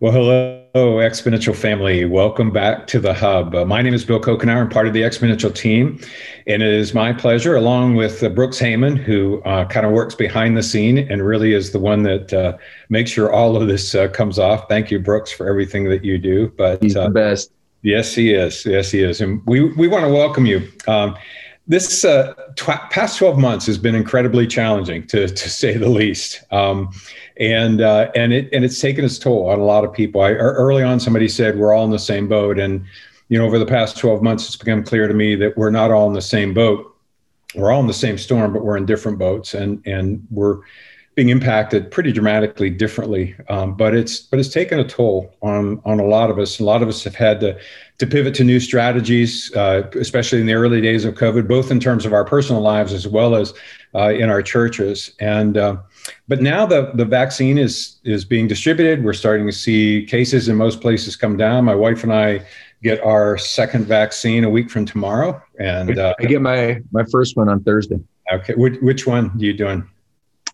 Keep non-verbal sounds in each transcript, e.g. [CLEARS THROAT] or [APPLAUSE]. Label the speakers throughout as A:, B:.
A: Well, hello, Exponential family. Welcome back to the Hub. Uh, my name is Bill Couchenour. I'm part of the Exponential team. And it is my pleasure, along with uh, Brooks Heyman, who uh, kind of works behind the scene and really is the one that uh, makes sure all of this uh, comes off. Thank you, Brooks, for everything that you do.
B: But He's the uh, best.
A: Yes, he is. Yes, he is. And we, we want to welcome you. Um, this uh, tw- past 12 months has been incredibly challenging to, to say the least. Um, and, uh, and, it, and it's taken its toll on a lot of people. I, early on, somebody said we're all in the same boat. And, you know, over the past 12 months, it's become clear to me that we're not all in the same boat. We're all in the same storm, but we're in different boats and, and we're being impacted pretty dramatically differently. Um, but it's but it's taken a toll on on a lot of us. A lot of us have had to to pivot to new strategies, uh, especially in the early days of COVID, both in terms of our personal lives as well as uh, in our churches. And uh, but now the the vaccine is is being distributed. We're starting to see cases in most places come down. My wife and I get our second vaccine a week from tomorrow, and
B: uh, I get my my first one on Thursday.
A: Okay, which, which one are you doing?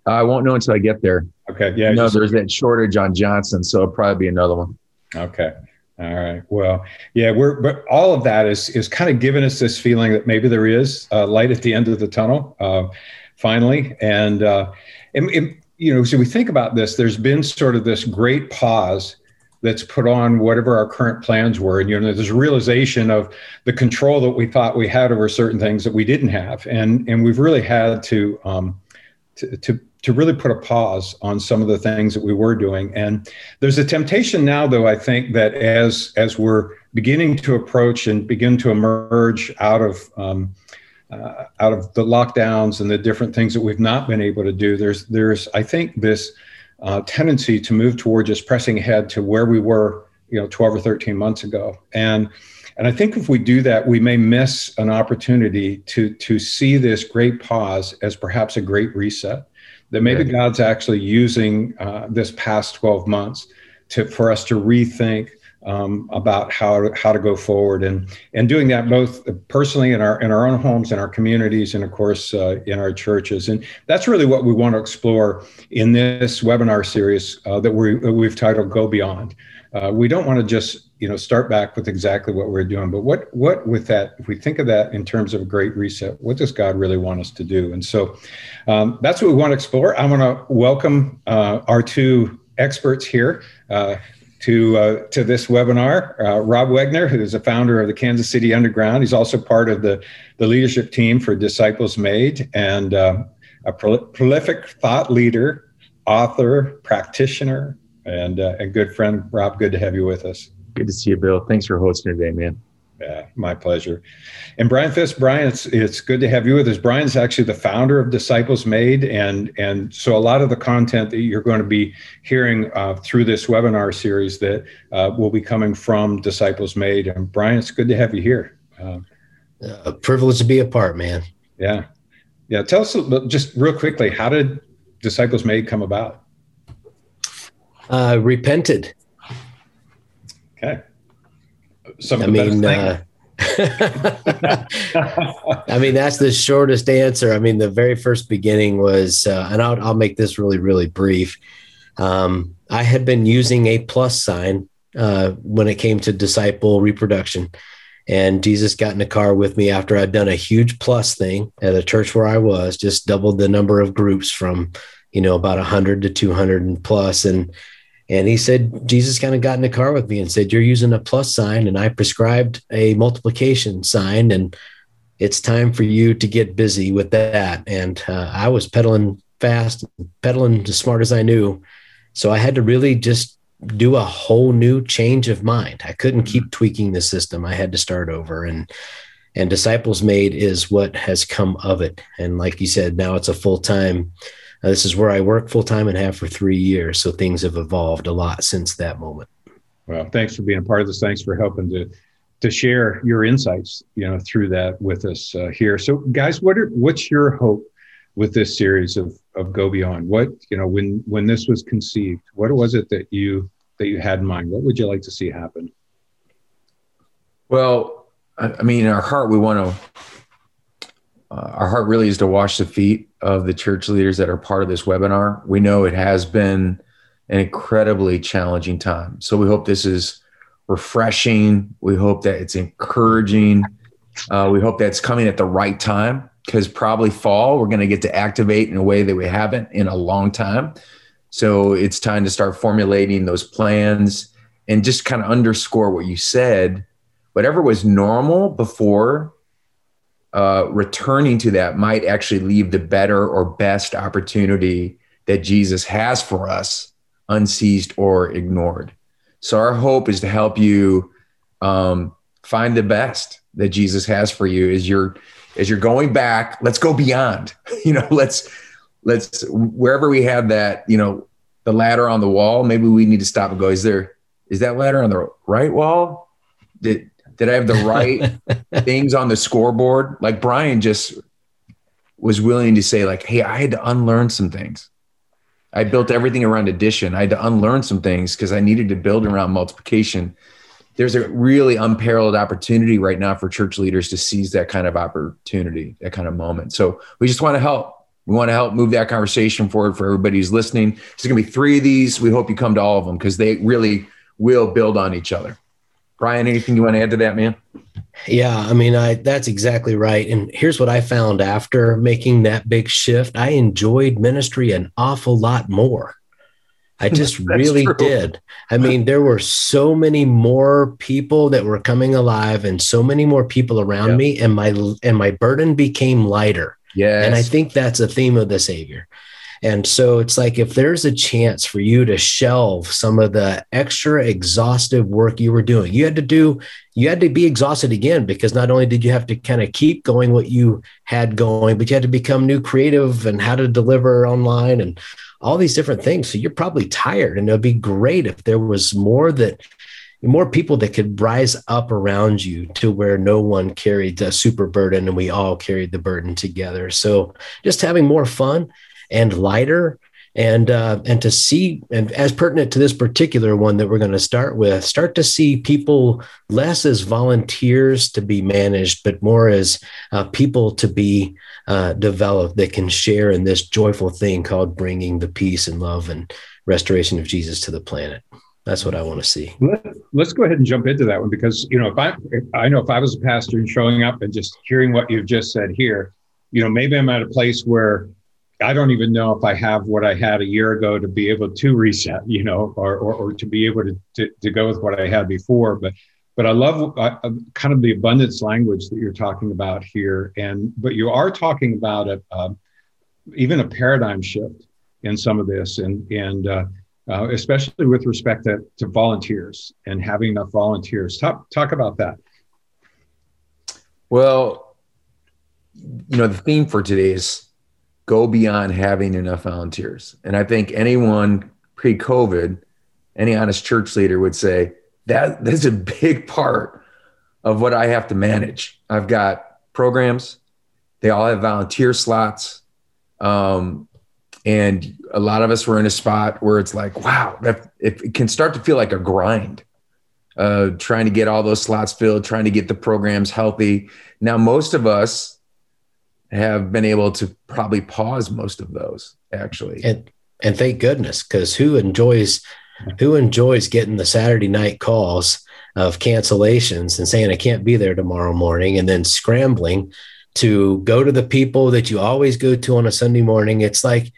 B: I won't know until I get there.
A: Okay. Yeah.
B: No, there's that shortage on Johnson, so it'll probably be another one.
A: Okay. All right. Well, yeah, we're but all of that is is kind of giving us this feeling that maybe there is a light at the end of the tunnel, uh, finally. And, uh, and, and you know, so we think about this. There's been sort of this great pause that's put on whatever our current plans were, and you know, there's a realization of the control that we thought we had over certain things that we didn't have, and and we've really had to. Um, to, to to really put a pause on some of the things that we were doing. And there's a temptation now, though, I think that as as we're beginning to approach and begin to emerge out of um, uh, out of the lockdowns and the different things that we've not been able to do, there's there's I think this uh, tendency to move toward just pressing ahead to where we were, you know, 12 or 13 months ago. And and I think if we do that, we may miss an opportunity to to see this great pause as perhaps a great reset that maybe. God's actually using uh, this past 12 months to for us to rethink um, about how how to go forward. And and doing that both personally in our in our own homes in our communities and of course uh, in our churches. And that's really what we want to explore in this webinar series uh, that we we've titled Go Beyond. Uh, we don't want to just you know start back with exactly what we're doing but what what with that if we think of that in terms of a great reset what does god really want us to do? And so um, that's what we want to explore. I want to welcome uh, our two experts here uh, to uh, to this webinar uh, rob wegner who is a founder of the kansas city underground he's also part of the the leadership team for disciples made and uh, a prolific thought leader author practitioner and uh, a good friend. Rob, good to have you with us.
B: Good to see you, Bill. Thanks for hosting today, man.
A: Yeah, my pleasure. And Brian Phipps, Brian, it's it's good to have you with us. Brian's actually the founder of Disciples Made, and and so a lot of the content that you're going to be hearing uh, through this webinar series that uh, will be coming from Disciples Made. And Brian, it's good to have you here.
C: Uh, a privilege to be a part, man.
A: Yeah, yeah. Tell us just real quickly, how did Disciples Made come about?
C: Uh, repented.
A: Okay.
C: Some I mean, uh, [LAUGHS] I mean, that's the shortest answer. I mean, the very first beginning was, uh, and I'll, I'll make this really, really brief. Um, I had been using a plus sign uh, when it came to disciple reproduction. And Jesus got in the car with me after I'd done a huge plus thing at a church where I was, just doubled the number of groups from, you know, about 100 to 200 and plus. And and he said, Jesus kind of got in the car with me and said, You're using a plus sign, and I prescribed a multiplication sign, and it's time for you to get busy with that. And uh, I was pedaling fast, pedaling as smart as I knew. So I had to really just do a whole new change of mind. I couldn't keep mm-hmm. tweaking the system. I had to start over. And and disciples made is what has come of it. And like you said, now it's a full time uh, this is where I work full time and have for three years. So things have evolved a lot since that moment.
A: Well, thanks for being a part of this. Thanks for helping to to share your insights, you know, through that with us uh, here. So, guys, what are what's your hope with this series of of Go Beyond? What you know, when when this was conceived, what was it that you that you had in mind? What would you like to see happen?
B: Well, I mean, in our heart, we want to uh, our heart really is to wash the feet of the church leaders that are part of this webinar. We know it has been an incredibly challenging time. So we hope this is refreshing. We hope that it's encouraging. Uh, we hope that's coming at the right time because probably fall we're going to get to activate in a way that we haven't in a long time. So it's time to start formulating those plans and just kind of underscore what you said. Whatever was normal before, uh, returning to that might actually leave the better or best opportunity that Jesus has for us unseized or ignored. So our hope is to help you um, find the best that Jesus has for you as you're as you're going back. Let's go beyond. [LAUGHS] You know, let's let's wherever we have that. You know, the ladder on the wall. Maybe we need to stop and go. Is there is that ladder on the right wall? Did did I have the right [LAUGHS] things on the scoreboard? Like Brian just was willing to say, like, hey, I had to unlearn some things. I built everything around addition. I had to unlearn some things because I needed to build around multiplication. There's a really unparalleled opportunity right now for church leaders to seize that kind of opportunity, that kind of moment. So we just want to help. We want to help move that conversation forward for everybody who's listening. There's going to be three of these. We hope you come to all of them because they really will build on each other. Brian, anything you want to add to that, man?
C: Yeah, I mean, I that's exactly right. And here's what I found after making that big shift. I enjoyed ministry an awful lot more. I just [LAUGHS] really true. did. I mean, there were so many more people that were coming alive and so many more people around yep. me and my and my burden became lighter.
B: Yeah.
C: And I think that's a theme of the savior. And so it's like if there's a chance for you to shelve some of the extra exhaustive work you were doing, you had to do, you had to be exhausted again because not only did you have to kind of keep going what you had going, but you had to become new creative and how to deliver online and all these different things. So you're probably tired. And it'd be great if there was more that more people that could rise up around you to where no one carried the super burden and we all carried the burden together. So just having more fun and lighter. And uh, and to see and as pertinent to this particular one that we're going to start with start to see people less as volunteers to be managed but more as uh, people to be uh, developed that can share in this joyful thing called bringing the peace and love and restoration of jesus to the planet. That's what i want to see
A: let's go ahead and jump into that one because you know if i if, i know if i was a pastor and showing up and just hearing what you've just said here you know maybe i'm at a place where I don't even know if I have what I had a year ago to be able to reset, you know, or, or, or to be able to, to, to, go with what I had before. But, but I love uh, kind of the abundance language that you're talking about here. And, but you are talking about a, uh, even a paradigm shift in some of this and, and, uh, uh, especially with respect to, to volunteers and having enough volunteers. Talk, talk about that.
B: Well, you know, the theme for today is go beyond having enough volunteers. And I think anyone pre COVID, any honest church leader would say that that's a big part of what I have to manage. I've got programs, they all have volunteer slots. Um, and a lot of us were in a spot where it's like, wow, that, it can start to feel like a grind. Uh, trying to get all those slots filled, trying to get the programs healthy. Now, most of us, have been able to probably pause most of those actually.
C: And and thank goodness, because who enjoys who enjoys getting the Saturday night calls of cancellations and saying I can't be there tomorrow morning and then scrambling to go to the people that you always go to on a Sunday morning. It's like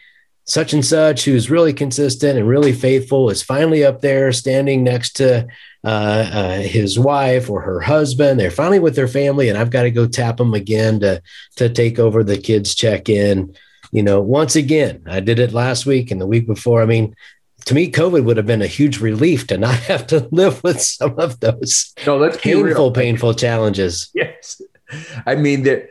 C: such and such who's really consistent and really faithful is finally up there standing next to uh, uh, his wife or her husband. They're finally with their family, and I've got to go tap them again to to take over the kids' check in. You know, once again, I did it last week and the week before. I mean, to me, COVID would have been a huge relief to not [LAUGHS] have to live with some of those no, let's painful, painful challenges.
B: Yes, I mean that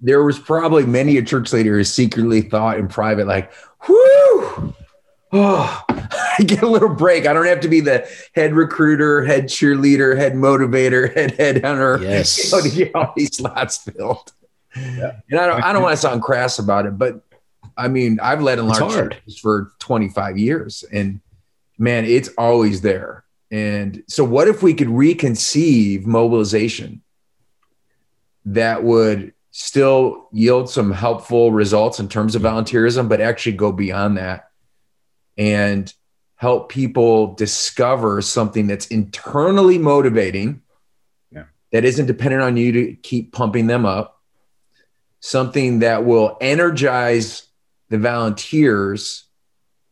B: there was probably many a church leader who secretly thought in private, like, whoo, oh, [SIGHS] I get a little break. I don't have to be the head recruiter, head cheerleader, head motivator, [LAUGHS] head head hunter.
C: Yes. [LAUGHS]
B: You know, to get all these slots filled. Yeah. And I don't, I don't want to sound crass about it, but I mean, I've led in large churches for 25 years and man, it's always there. And so what if we could reconceive mobilization that would still yield some helpful results in terms of volunteerism, but actually go beyond that and help people discover something that's internally motivating
A: Yeah.
B: that isn't dependent on you to keep pumping them up something that will energize the volunteers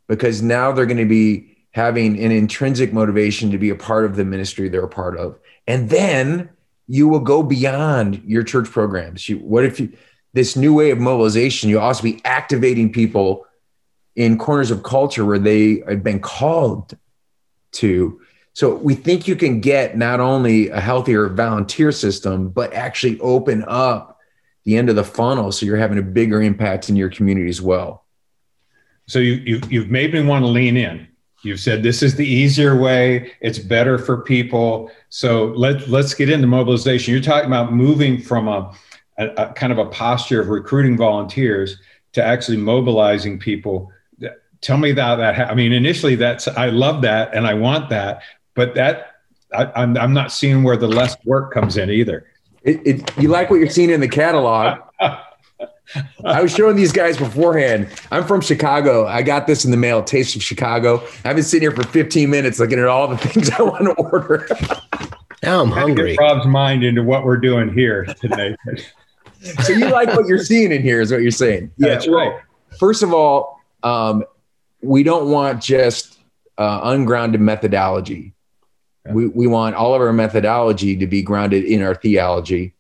B: because now they're going to be having an intrinsic motivation to be a part of the ministry they're a part of and then you will go beyond your church programs you, what if you this new way of mobilization you also be activating people in corners of culture where they have been called to so we think you can get not only a healthier volunteer system but actually open up the end of the funnel so you're having a bigger impact in your community as well
A: So you, you you've made me want to lean in. You've said this is the easier way. It's better for people. So let let's get into mobilization. You're talking about moving from a, a, a kind of a posture of recruiting volunteers to actually mobilizing people. Tell me that that. I mean, initially, that's I love that and I want that, but that I, I'm I'm not seeing where the less work comes in either.
B: it, it, you like what you're seeing in the catalog [LAUGHS] I was showing these guys beforehand. I'm from Chicago. I got this in the mail, Taste of Chicago. I've been sitting here for 15 minutes looking at all the [LAUGHS] things I want to order.
C: Now I'm hungry.
A: Get Rob's mind into what we're doing here today. [LAUGHS]
B: so you like what you're seeing in here, is what you're saying.
A: That's
B: well,
A: right.
B: First of all, um, we don't want just uh, ungrounded methodology.
A: Yeah.
B: We, we want all of our methodology to be grounded in our theology.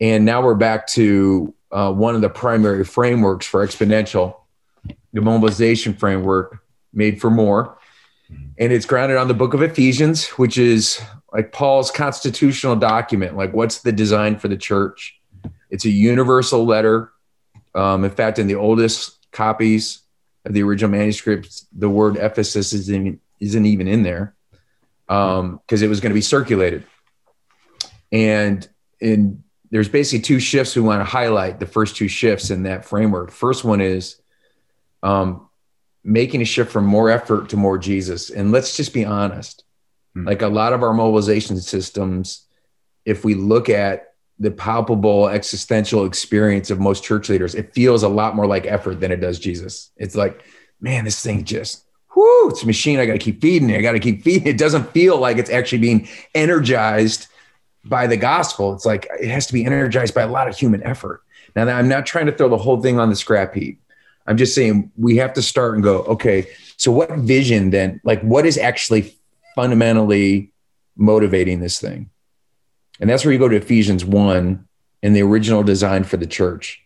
B: And now we're back to uh, one of the primary frameworks for exponential, the mobilization framework made for more. And it's grounded on the book of Ephesians, which is like Paul's constitutional document. Like, what's the design for the church? It's a universal letter. Um, in fact, in the oldest copies of the original manuscripts, the word Ephesus isn't, isn't even in there because um, it was going to be circulated. And in there's basically two shifts we want to highlight. The first two shifts in that framework. First one is um, making a shift from more effort to more Jesus. And let's just be honest.
A: Hmm.
B: Like a lot of our mobilization systems, if we look at the palpable existential experience of most church leaders, it feels a lot more like effort than it does Jesus. It's like, man, this thing just, whoo, it's a machine. I got to keep feeding it. I got to keep feeding it. It doesn't feel like it's actually being energized by the gospel. It's like it has to be energized by a lot of human effort. Now, I'm not trying to throw the whole thing on the scrap heap. I'm just saying we have to start and go, okay, so what vision then, like what is actually fundamentally motivating this thing? And that's where you go to Ephesians 1 and the original design for the church.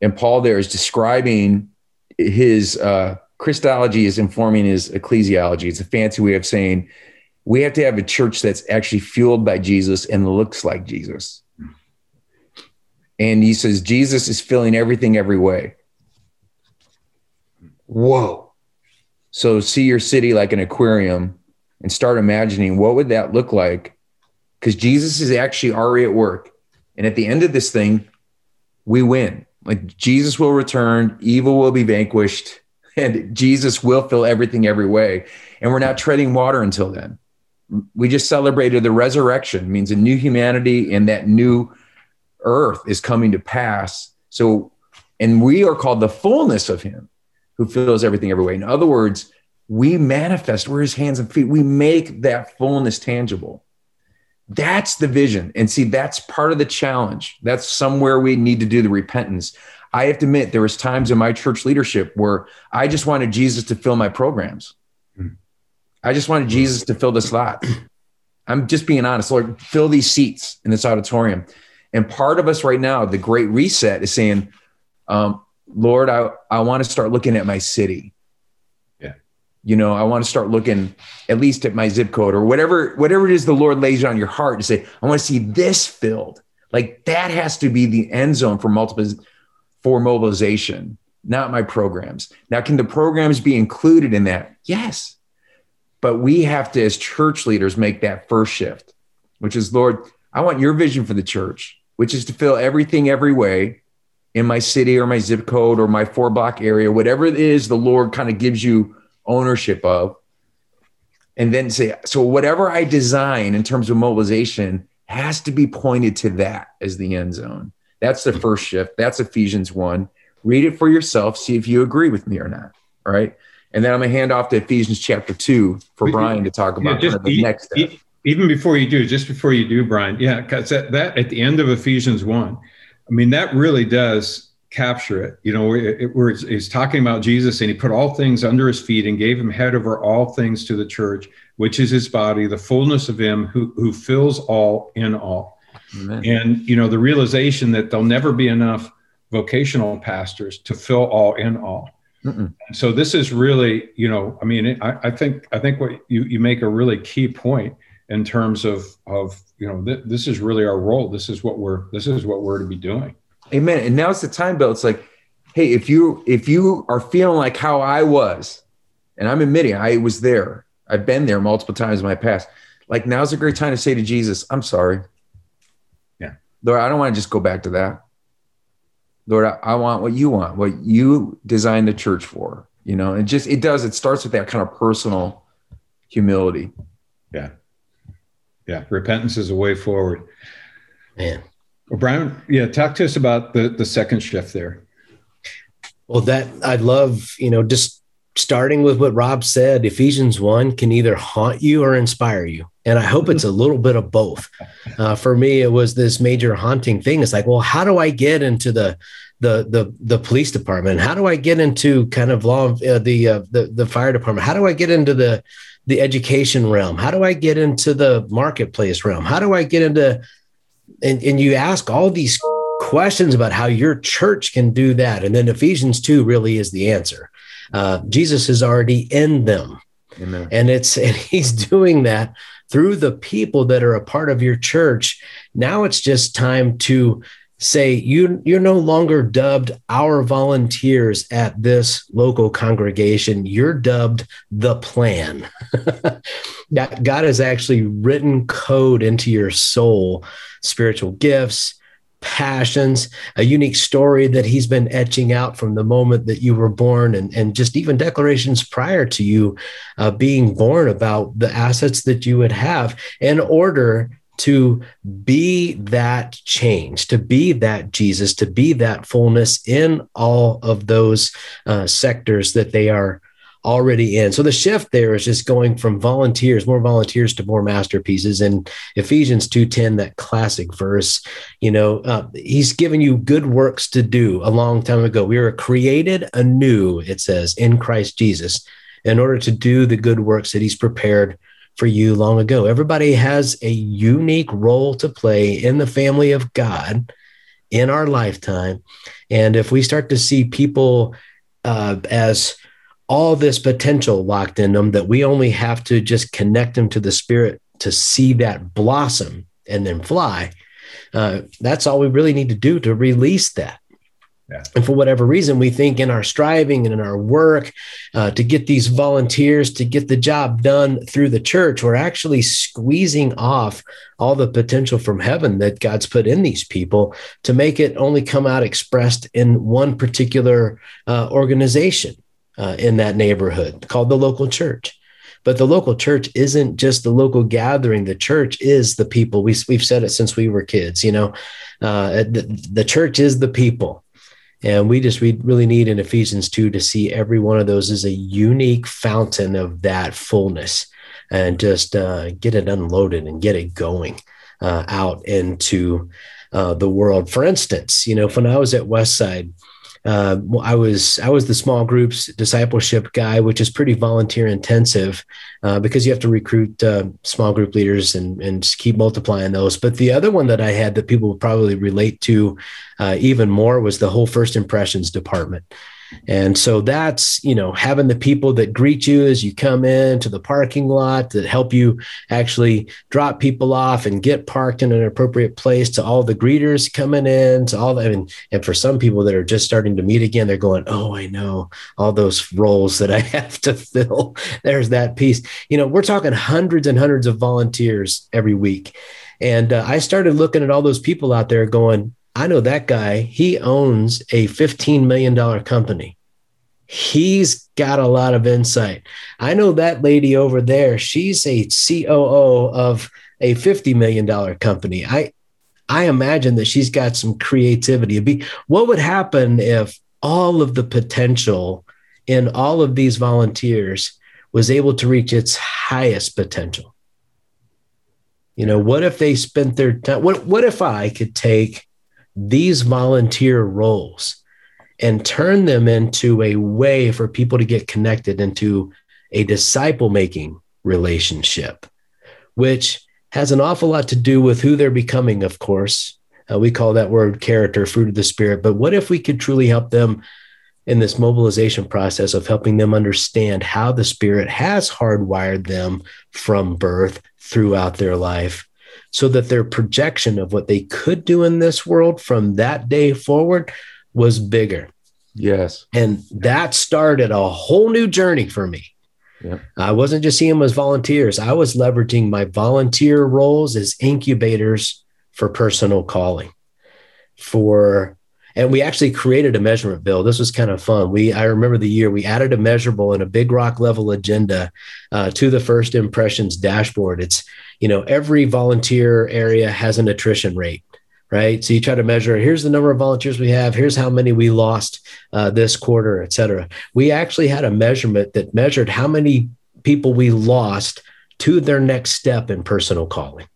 B: And Paul there is describing his uh, Christology is informing his ecclesiology. It's a fancy way of saying we have to have a church that's actually fueled by Jesus and looks like Jesus. And he says, Jesus is filling everything every way. Whoa. So see your city like an aquarium and start imagining what would that look like? Because Jesus is actually already at work. And at the end of this thing, we win. Like Jesus will return, evil will be vanquished, [LAUGHS] and Jesus will fill everything every way. And we're not treading water until then we just celebrated the resurrection means a new humanity and that new earth is coming to pass so and we are called the fullness of him who fills everything every way in other words we manifest we're his hands and feet we make that fullness tangible that's the vision and see that's part of the challenge that's somewhere we need to do the repentance i have to admit there was times in my church leadership where i just wanted jesus to fill my programs I just wanted Jesus to fill the slot. I'm just being honest. Lord, fill these seats in this auditorium. And part of us right now, the great reset is saying, um, Lord, I, I want to start looking at my city. You know, I want to start looking at least at my zip code or whatever, whatever it is the Lord lays on your heart to say, I want to see this filled. Like that has to be the end zone for multiple for mobilization, not my programs. Now, can the programs be included in that? Yes. But we have to, as church leaders, make that first shift, which is, Lord, I want your vision for the church, which is to fill everything every way in my city or my zip code or my four block area, whatever it is the Lord kind of gives you ownership of. And then say, so whatever I design in terms of mobilization has to be pointed to that as the end zone. That's the first shift. That's Ephesians 1. Read it for yourself, see if you agree with me or not. All right. And then I'm going to hand off to Ephesians chapter two for Brian to talk about yeah, the next step.
A: Even before you do, just before you do, Brian, yeah, because that, that at the end of Ephesians 1, I mean, that really does capture it. You know, where he's talking about Jesus and he put all things under his feet and gave him head over all things to the church, which is his body, the fullness of him who, who fills all in all. Amen. And, you know, the realization that there'll never be enough vocational pastors to fill all in all. So this is really, you know, I mean, I, I, think I think what you you make a really key point in terms of of you know th- this is really our role. This is what we're this is what we're to be doing.
B: Amen. And now it's the time, Bill. It's like, hey, if you if you are feeling like how I was, and I'm admitting I was there, I've been there multiple times in my past. Like now's a great time to say to Jesus, I'm sorry.
A: Yeah.
B: Lord, I don't want to just go back to that. Lord, I, I want what you want, what you designed the church for. You know, it just it does, it starts with that kind of personal humility.
A: Yeah. Yeah. Repentance is a way forward.
C: Man.
A: Well, Brian, yeah, talk to us about the the second shift there.
C: Well, that I love, you know, just starting with what Rob said, Ephesians 1 can either haunt you or inspire you. And I hope it's a little bit of both. Uh, for me, it was this major haunting thing. It's like, well, how do I get into the the the the police department? How do I get into kind of law uh, the uh, the the fire department? How do I get into the the education realm? How do I get into the marketplace realm? How do I get into and, and you ask all these questions about how your church can do that. And then Ephesians 2 really is the answer. Uh, Jesus is already in them. Amen. And it's [LAUGHS] and he's doing that through the people that are a part of your church. Now it's just time to say you you're no longer dubbed our volunteers at this local congregation. You're dubbed the plan. [LAUGHS] That god has actually written code into your soul spiritual gifts passions, a unique story that he's been etching out from the moment that you were born, and, and just even declarations prior to you uh, being born about the assets that you would have in order to be that change, to be that Jesus, to be that fullness in all of those uh, sectors that they are already in. So the shift there is just going from volunteers, more volunteers to more masterpieces. And Ephesians 2:10, that classic verse, you know, uh, he's given you good works to do a long time ago. We were created anew, it says, in Christ Jesus, in order to do the good works that he's prepared for you long ago. Everybody has a unique role to play in the family of God in our lifetime. And if we start to see people uh, as all this potential locked in them that we only have to just connect them to the spirit to see that blossom and then fly. Uh, that's all we really need to do to release that. Yeah. And for whatever reason, we think in our striving and in our work uh, to get these volunteers to get the job done through the church, we're actually squeezing off all the potential from heaven that God's put in these people to make it only come out expressed in one particular uh, organization uh, in that neighborhood called the local church. But the local church isn't just the local gathering. The church is the people. We, we've said it since we were kids, you know, uh, the, the church is the people. And we just we really need in Ephesians 2 to see every one of those as a unique fountain of that fullness and just uh, get it unloaded and get it going uh, out into uh, the world. For instance, you know, when I was at Westside, uh, I was I was the small groups discipleship guy, which is pretty volunteer intensive uh, because you have to recruit uh, small group leaders and and keep multiplying those. But the other one that I had that people would probably relate to uh, even more was the whole first impressions department. And so that's, you know, having the people that greet you as you come into the parking lot that help you actually drop people off and get parked in an appropriate place to all the greeters coming in to all that. And, and for some people that are just starting to meet again, they're going, Oh, I know all those roles that I [LAUGHS] have to fill. [LAUGHS] There's that piece. You know, we're talking hundreds and hundreds of volunteers every week. And uh, I started looking at all those people out there going, I know that guy, he owns a $15 million company. He's got a lot of insight. I know that lady over there, she's a COO of a $50 million company. I I imagine that she's got some creativity. Be what would happen if all of the potential in all of these volunteers was able to reach its highest potential? You know, what if they spent their time? What, what if I could take these volunteer roles and turn them into a way for people to get connected into a disciple making relationship, which has an awful lot to do with who they're becoming, of course. Uh, we call that word character, fruit of the spirit. But what if we could truly help them in this mobilization process of helping them understand how the spirit has hardwired them from birth throughout their life so that their projection of what they could do in this world from that day forward was bigger.
B: Yes.
C: And that started a whole new journey for me. Yeah. I wasn't just seeing them as volunteers, I was leveraging my volunteer roles as incubators for personal calling. For and we actually created a measurement bill. This was kind of fun. We I remember the year we added a measurable and a big rock level agenda uh, to the first impressions dashboard. It's you know every volunteer area has an attrition rate right? So you try to measure here's the number of volunteers we have, here's how many we lost uh, this quarter, et cetera. We actually had a measurement that measured how many people we lost to their next step in personal calling.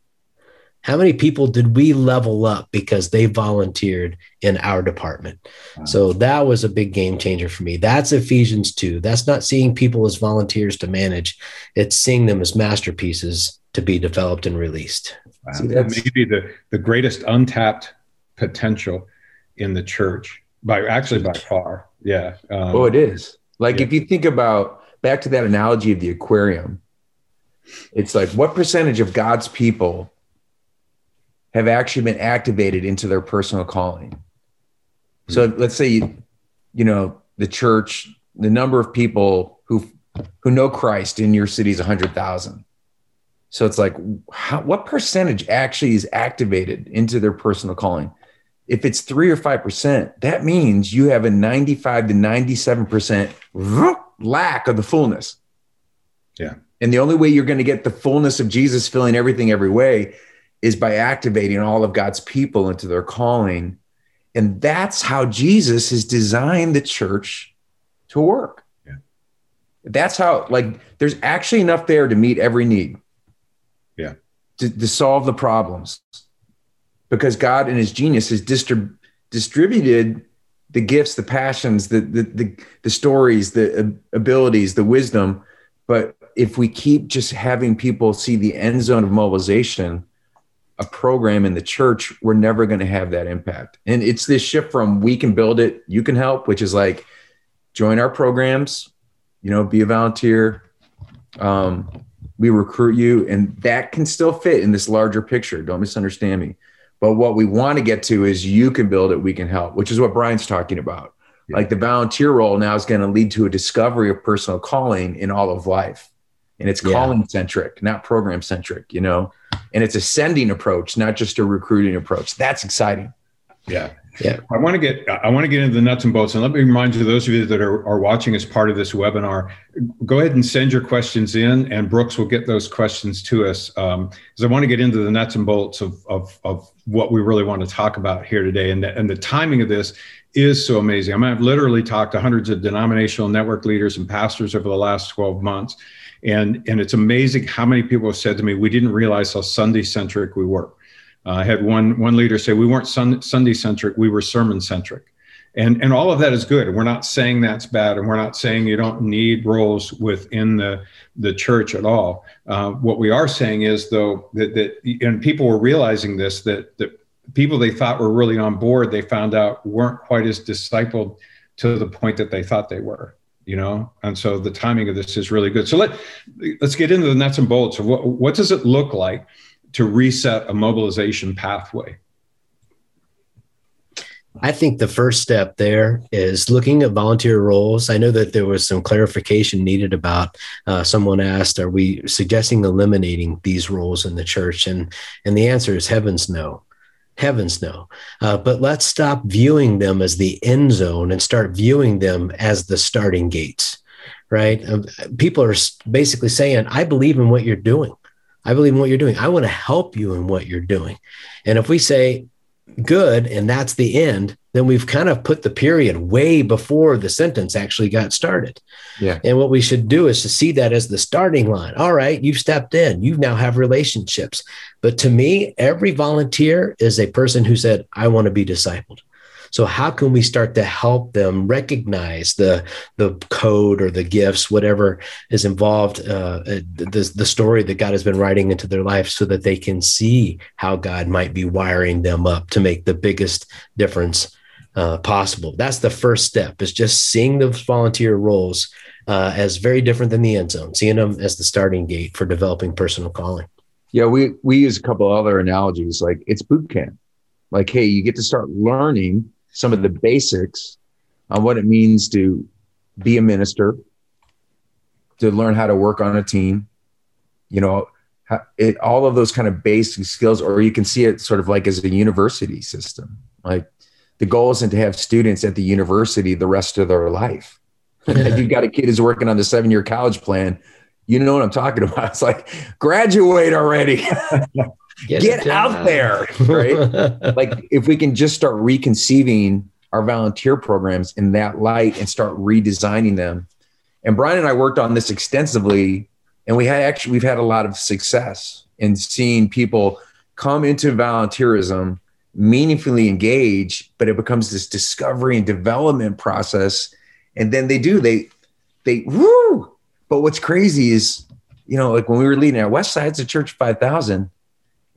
C: How many people did we level up because they volunteered in our department? Wow. So that was a big game changer for me. That's Ephesians 2. That's not seeing people as volunteers to manage, it's seeing them as masterpieces to be developed and released.
A: Wow. See, maybe the, the greatest untapped potential in the church by actually by far. Yeah.
B: Um, oh, it is. Like yeah. if you think about back to that analogy of the aquarium, it's like what percentage of God's people have actually been activated into their personal calling? So mm-hmm. let's say, you know, the church, the number of people who who know Christ in your city is 100,000. So it's like, how, what percentage actually is activated into their personal calling? If it's three or 5%, that means you have a 95 to 97% lack of the fullness.
A: Yeah.
B: And the only way you're going to get the fullness of Jesus filling everything every way is by activating all of God's people into their calling. And that's how Jesus has designed the church to work. Yeah. That's how, like, there's actually enough there to meet every need to, to solve the problems because God in his genius has distrib- distributed the gifts, the passions, the, the, the, the stories, the abilities, the wisdom. But if we keep just having people see the end zone of mobilization, a program in the church, we're never going to have that impact. And it's this shift from we can build it, you can help, which is like join our programs, you know, be a volunteer, um, we recruit you and that can still fit in this larger picture don't misunderstand me but what we want to get to is you can build it we can help which is what brian's talking about yeah. like the volunteer role now is going to lead to a discovery of personal calling in all of life and it's yeah. calling centric not program centric you know and it's a sending approach not just a recruiting approach that's exciting
A: yeah yeah. I want to get I want to get into the nuts and bolts. And let me remind you, those of you that are, are watching as part of this webinar, go ahead and send your questions in, and Brooks will get those questions to us. Because um, I want to get into the nuts and bolts of, of, of what we really want to talk about here today. And the, and the timing of this is so amazing. I mean, I've literally talked to hundreds of denominational network leaders and pastors over the last 12 months. And, and it's amazing how many people have said to me, we didn't realize how Sunday centric we were. Uh, I had one one leader say we weren't sun, Sunday centric, we were sermon centric, and and all of that is good. We're not saying that's bad, and we're not saying you don't need roles within the the church at all. Uh, what we are saying is though that that and people were realizing this that that people they thought were really on board, they found out weren't quite as discipled to the point that they thought they were you know and so the timing of this is really good so let let's get into the nuts and bolts of what what does it look like to reset a mobilization pathway?
C: I think the first step there is looking at volunteer roles. I know that there was some clarification needed about. Uh, someone asked, "Are we suggesting eliminating these roles in the church?" And and the answer is heavens no, heavens no. Uh, but let's stop viewing them as the end zone and start viewing them as the starting gates. Right? Um, people are basically saying, "I believe in what you're doing." I believe in what you're doing. I want to help you in what you're doing. And if we say, good and that's the end, then we've kind of put the period way before the sentence actually got started.
B: Yeah.
C: And what we should do is to see that as the starting line. All right, you've stepped in, you now have relationships. But to me, every volunteer is a person who said, I want to be discipled. So how can we start to help them recognize the the code or the gifts, whatever is involved, uh, uh, the the story that God has been writing into their life, so that they can see how God might be wiring them up to make the biggest difference uh, possible. That's the first step. Is just seeing those volunteer roles uh, as very different than the end zone, seeing them as the starting gate for developing personal calling.
B: Yeah, we we use a couple other analogies like it's boot camp. Like, hey, you get to start learning some of the mm-hmm. basics on what it means to be a minister, to learn how to work on a team, you know, it, all of those kind of basic skills, or you can see it sort of like as a university system. Like the goal isn't to have students at the university the rest of their life. [LAUGHS] if you've got a kid who's working on the seven year college plan, you know what I'm talking about. It's like graduate already. [LAUGHS] Get, Get out there, right? [LAUGHS] like if we can just start reconceiving our volunteer programs in that light and start redesigning them. And Brian and I worked on this extensively, and we had actually we've had a lot of success in seeing people come into volunteerism meaningfully engage, but it becomes this discovery and development process. And then they do, they, they, woo. But what's crazy is, you know, like when we were leading our West Side's a church 5,000,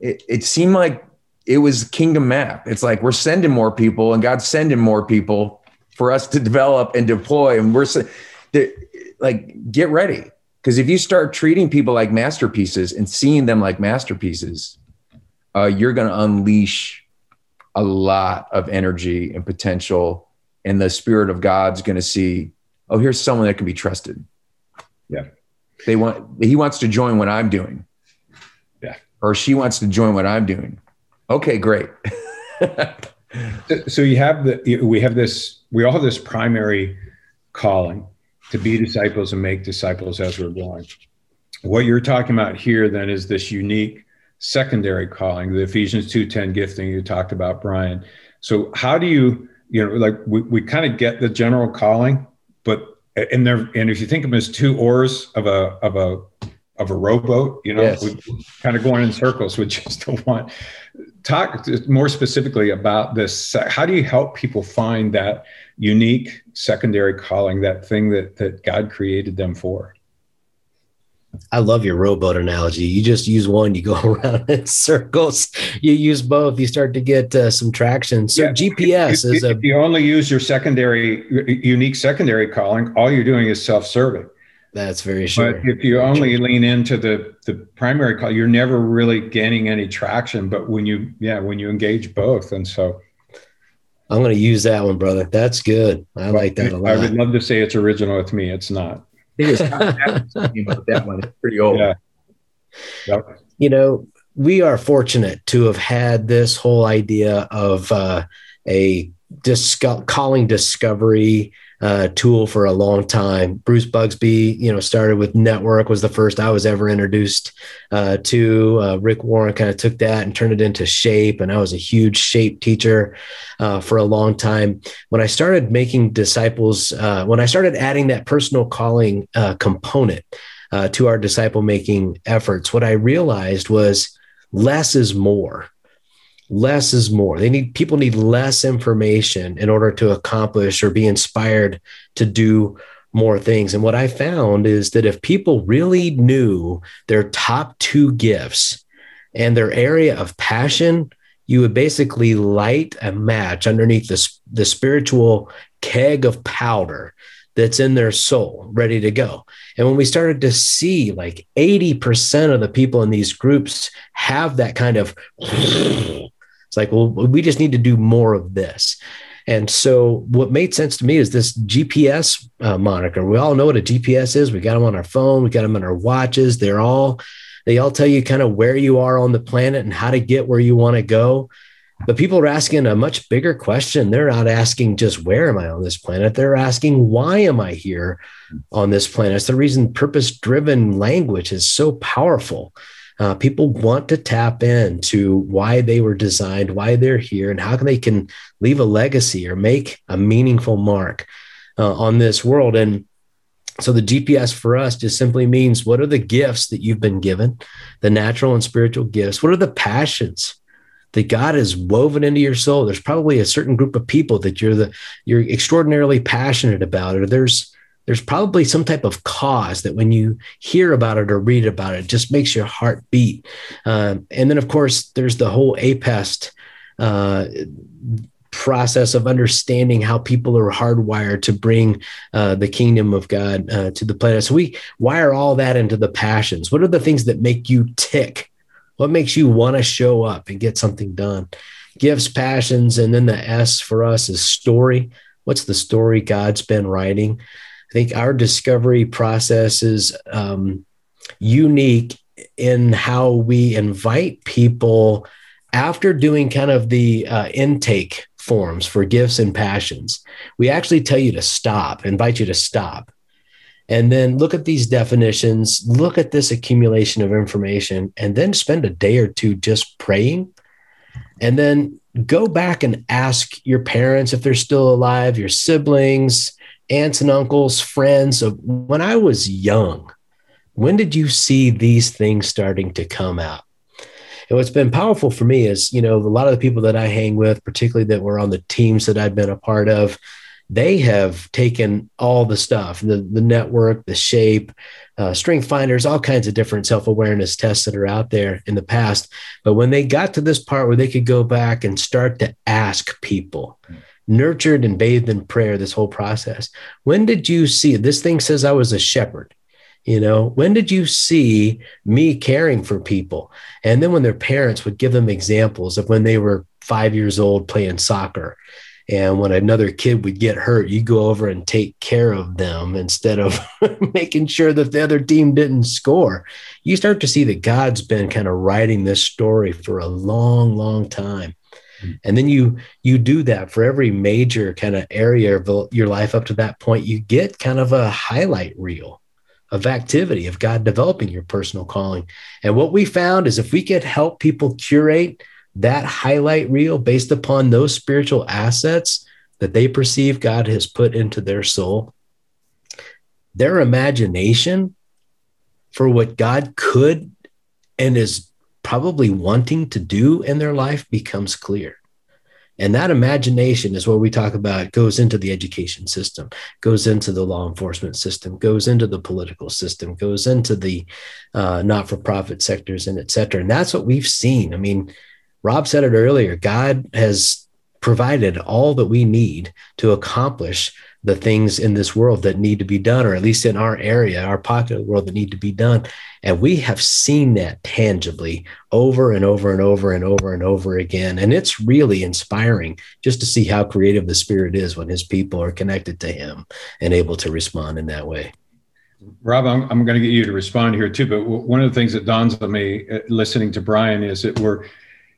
B: it, it seemed like it was kingdom map. It's like we're sending more people and God's sending more people for us to develop and deploy. And we're like, get ready. Because if you start treating people like masterpieces and seeing them like masterpieces, uh, you're going to unleash a lot of energy and potential. And the spirit of God's going to see, oh, here's someone that can be trusted.
A: Yeah.
B: They want, he wants to join what I'm doing or she wants to join what I'm doing. Okay, great. [LAUGHS]
A: so you have the we have this we all have this primary calling to be disciples and make disciples as we're going. What you're talking about here then is this unique secondary calling, the Ephesians 2:10 gifting you talked about, Brian. So how do you, you know, like we, we kind of get the general calling, but and there and if you think of them as two oars of a of a of a rowboat. You know, yes. kind of going in circles with just the one. Talk more specifically about this. How do you help people find that unique secondary calling, that thing that that God created them for?
C: I love your rowboat analogy. You just use one, you go [LAUGHS] around in circles. You use both, you start to get uh, some traction. So yeah. GPS
A: if,
C: is a.
A: If you only use your secondary, unique secondary calling, all you're doing is self-serving.
C: That's very sure.
A: But if you only lean into the the primary call, you're never really gaining any traction. But when you yeah, when you engage both, and so
C: I'm going to use that one, brother. That's good. I like that a lot.
A: I would love to say it's original with me. It's not.
B: It is [LAUGHS] that one. It's pretty old. Yeah.
C: Yep. You know, we are fortunate to have had this whole idea of uh, a disco- calling discovery uh, tool for a long time. Bruce Bugbee, you know, started with Network was the first I was ever introduced uh, to. Uh, Rick Warren kind of took that and turned it into Shape, and I was a huge Shape teacher uh, for a long time. When I started making disciples, uh, when I started adding that personal calling uh, component to our disciple making efforts, what I realized was less is more less is more. They need people need less information in order to accomplish or be inspired to do more things. And what I found is that if people really knew their top two gifts and their area of passion, you would basically light a match underneath the, the spiritual keg of powder that's in their soul, ready to go. And when we started to see like 80% of the people in these groups have that kind of it's like, well, we just need to do more of this. And so, what made sense to me is this GPS uh, moniker. We all know what a GPS is. We got them on our phone. We got them on our watches. They're all they all tell you kind of where you are on the planet and how to get where you want to go. But people are asking a much bigger question. They're not asking just where am I on this planet. They're asking why am I here on this planet. It's the reason purpose driven language is so powerful Uh, people want to tap into why they were designed, why they're here, and how they can leave a legacy or make a meaningful mark uh, on this world. And so the GPS for us just simply means what are the gifts that you've been given, the natural and spiritual gifts? What are the passions that God has woven into your soul? There's probably a certain group of people that you're the you're extraordinarily passionate about, or there's there's probably some type of cause that when you hear about it or read about it, it just makes your heart beat. Um, and then, of course, there's the whole APEST uh, process of understanding how people are hardwired to bring uh, the kingdom of God uh, to the planet. So we wire all that into the passions. What are the things that make you tick? What makes you want to show up and get something done? Gifts, passions, and then the S for us is story. What's the story God's been writing? I think our discovery process is um, unique in how we invite people after doing kind of the uh, intake forms for gifts and passions. We actually tell you to stop, invite you to stop. And then look at these definitions, look at this accumulation of information, and then spend a day or two just praying. And then go back and ask your parents if they're still alive, your siblings, aunts and uncles, friends of when I was young, when did you see these things starting to come out? And what's been powerful for me is, you know, a lot of the people that I hang with, particularly that were on the teams that I've been a part of, they have taken all the stuff, the, the network, the shape, uh, strength finders, all kinds of different self awareness tests that are out there in the past. But when they got to this part where they could go back and start to ask people, mm-hmm nurtured and bathed in prayer this whole process. When did you see this thing says I was a shepherd? You know, when did you see me caring for people? And then when their parents would give them examples of when they were five years old playing soccer. And when another kid would get hurt, you go over and take care of them instead of [LAUGHS] making sure that the other team didn't score. You start to see that God's been kind of writing this story for a long, long time and then you you do that for every major kind of area of your life up to that point you get kind of a highlight reel of activity of god developing your personal calling. And what we found is if we could help people curate that highlight reel based upon those spiritual assets that they perceive god has put into their soul their imagination for what god could and is probably wanting to do in their life becomes clear. And that imagination is what we talk about goes into the education system, goes into the law enforcement system, goes into the political system, goes into the uh, not for profit sectors, and et cetera. And that's what we've seen. I mean, Rob said it earlier God has provided all that we need to accomplish the things in this world that need to be done, or at least in our area, our pocket of the world that need to be done. And we have seen that tangibly over and over and over and over and over again. And it's really inspiring just to see how creative the Spirit is when His people are connected to Him and able to respond in that way.
A: Rob, I'm, I'm going to get you to respond here too. But one of the things that dawns on me uh, listening to Brian is that we're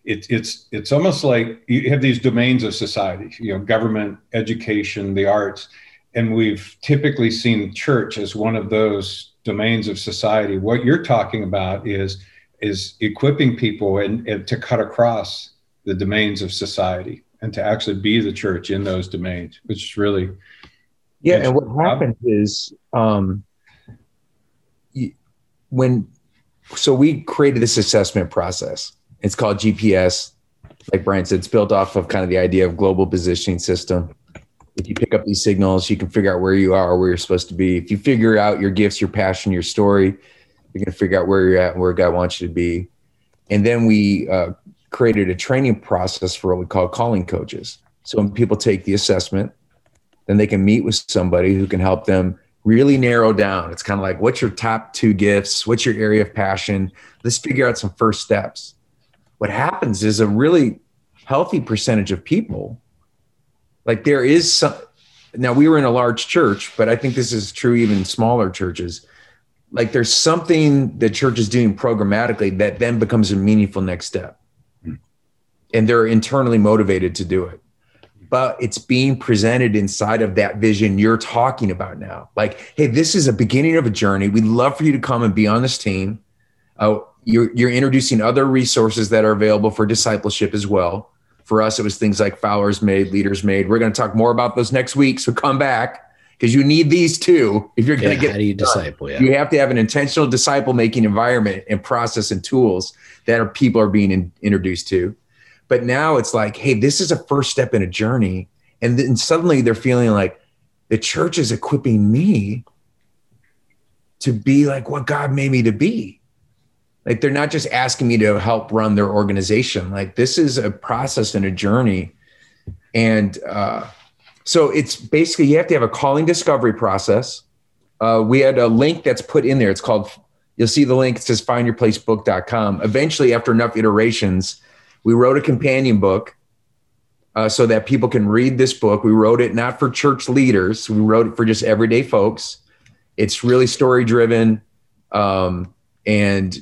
A: it, it's it's almost like you have these domains of society, you know, government, education, the arts, and we've typically seen church as one of those domains of society. What you're talking about is is equipping people and, and to cut across the domains of society and to actually be the church in those domains, which is really
B: yeah. And what happens is um, when so we created this assessment process it's called GPS. Like Brian said, it's built off of kind of the idea of global positioning system. If you pick up these signals, you can figure out where you are, where you're supposed to be. If you figure out your gifts, your passion, your story, you're going to figure out where you're at and where God wants you to be. And then we uh, created a training process for what we call calling coaches. So when people take the assessment, then they can meet with somebody who can help them really narrow down. It's kind of like, what's your top two gifts? What's your area of passion? Let's figure out some first steps what happens is a really healthy percentage of people like there is some now we were in a large church but i think this is true even in smaller churches. Like there's something the church is doing programmatically that then becomes a meaningful next step. And they're internally motivated to do it. But it's being presented inside of that vision you're talking about now. Like hey this is a beginning of a journey. We'd love for you to come and be on this team. Uh, you're, you're introducing other resources that are available for discipleship as well. For us, it was things like Followers Made, Leaders Made. We're going to talk more about those next week. So come back because you need these too if you're going to
C: Yeah,
B: get
C: how do you
B: done.
C: disciple? Yeah.
B: You have to have an intentional disciple making environment and process and tools that are people are being in, introduced to. But now it's like, hey, this is a first step in a journey. And then suddenly they're feeling like the church is equipping me to be like what God made me to be. Like they're not just asking me to help run their organization. Like this is a process and a journey. And uh, so it's basically you have to have a calling discovery process. Uh, we had a link that's put in there. It's called, you'll see the link. It says findyourplacebook.com. Eventually, after enough iterations, we wrote a companion book uh, so that people can read this book. We wrote it not for church leaders, we wrote it for just everyday folks. It's really story driven. Um, and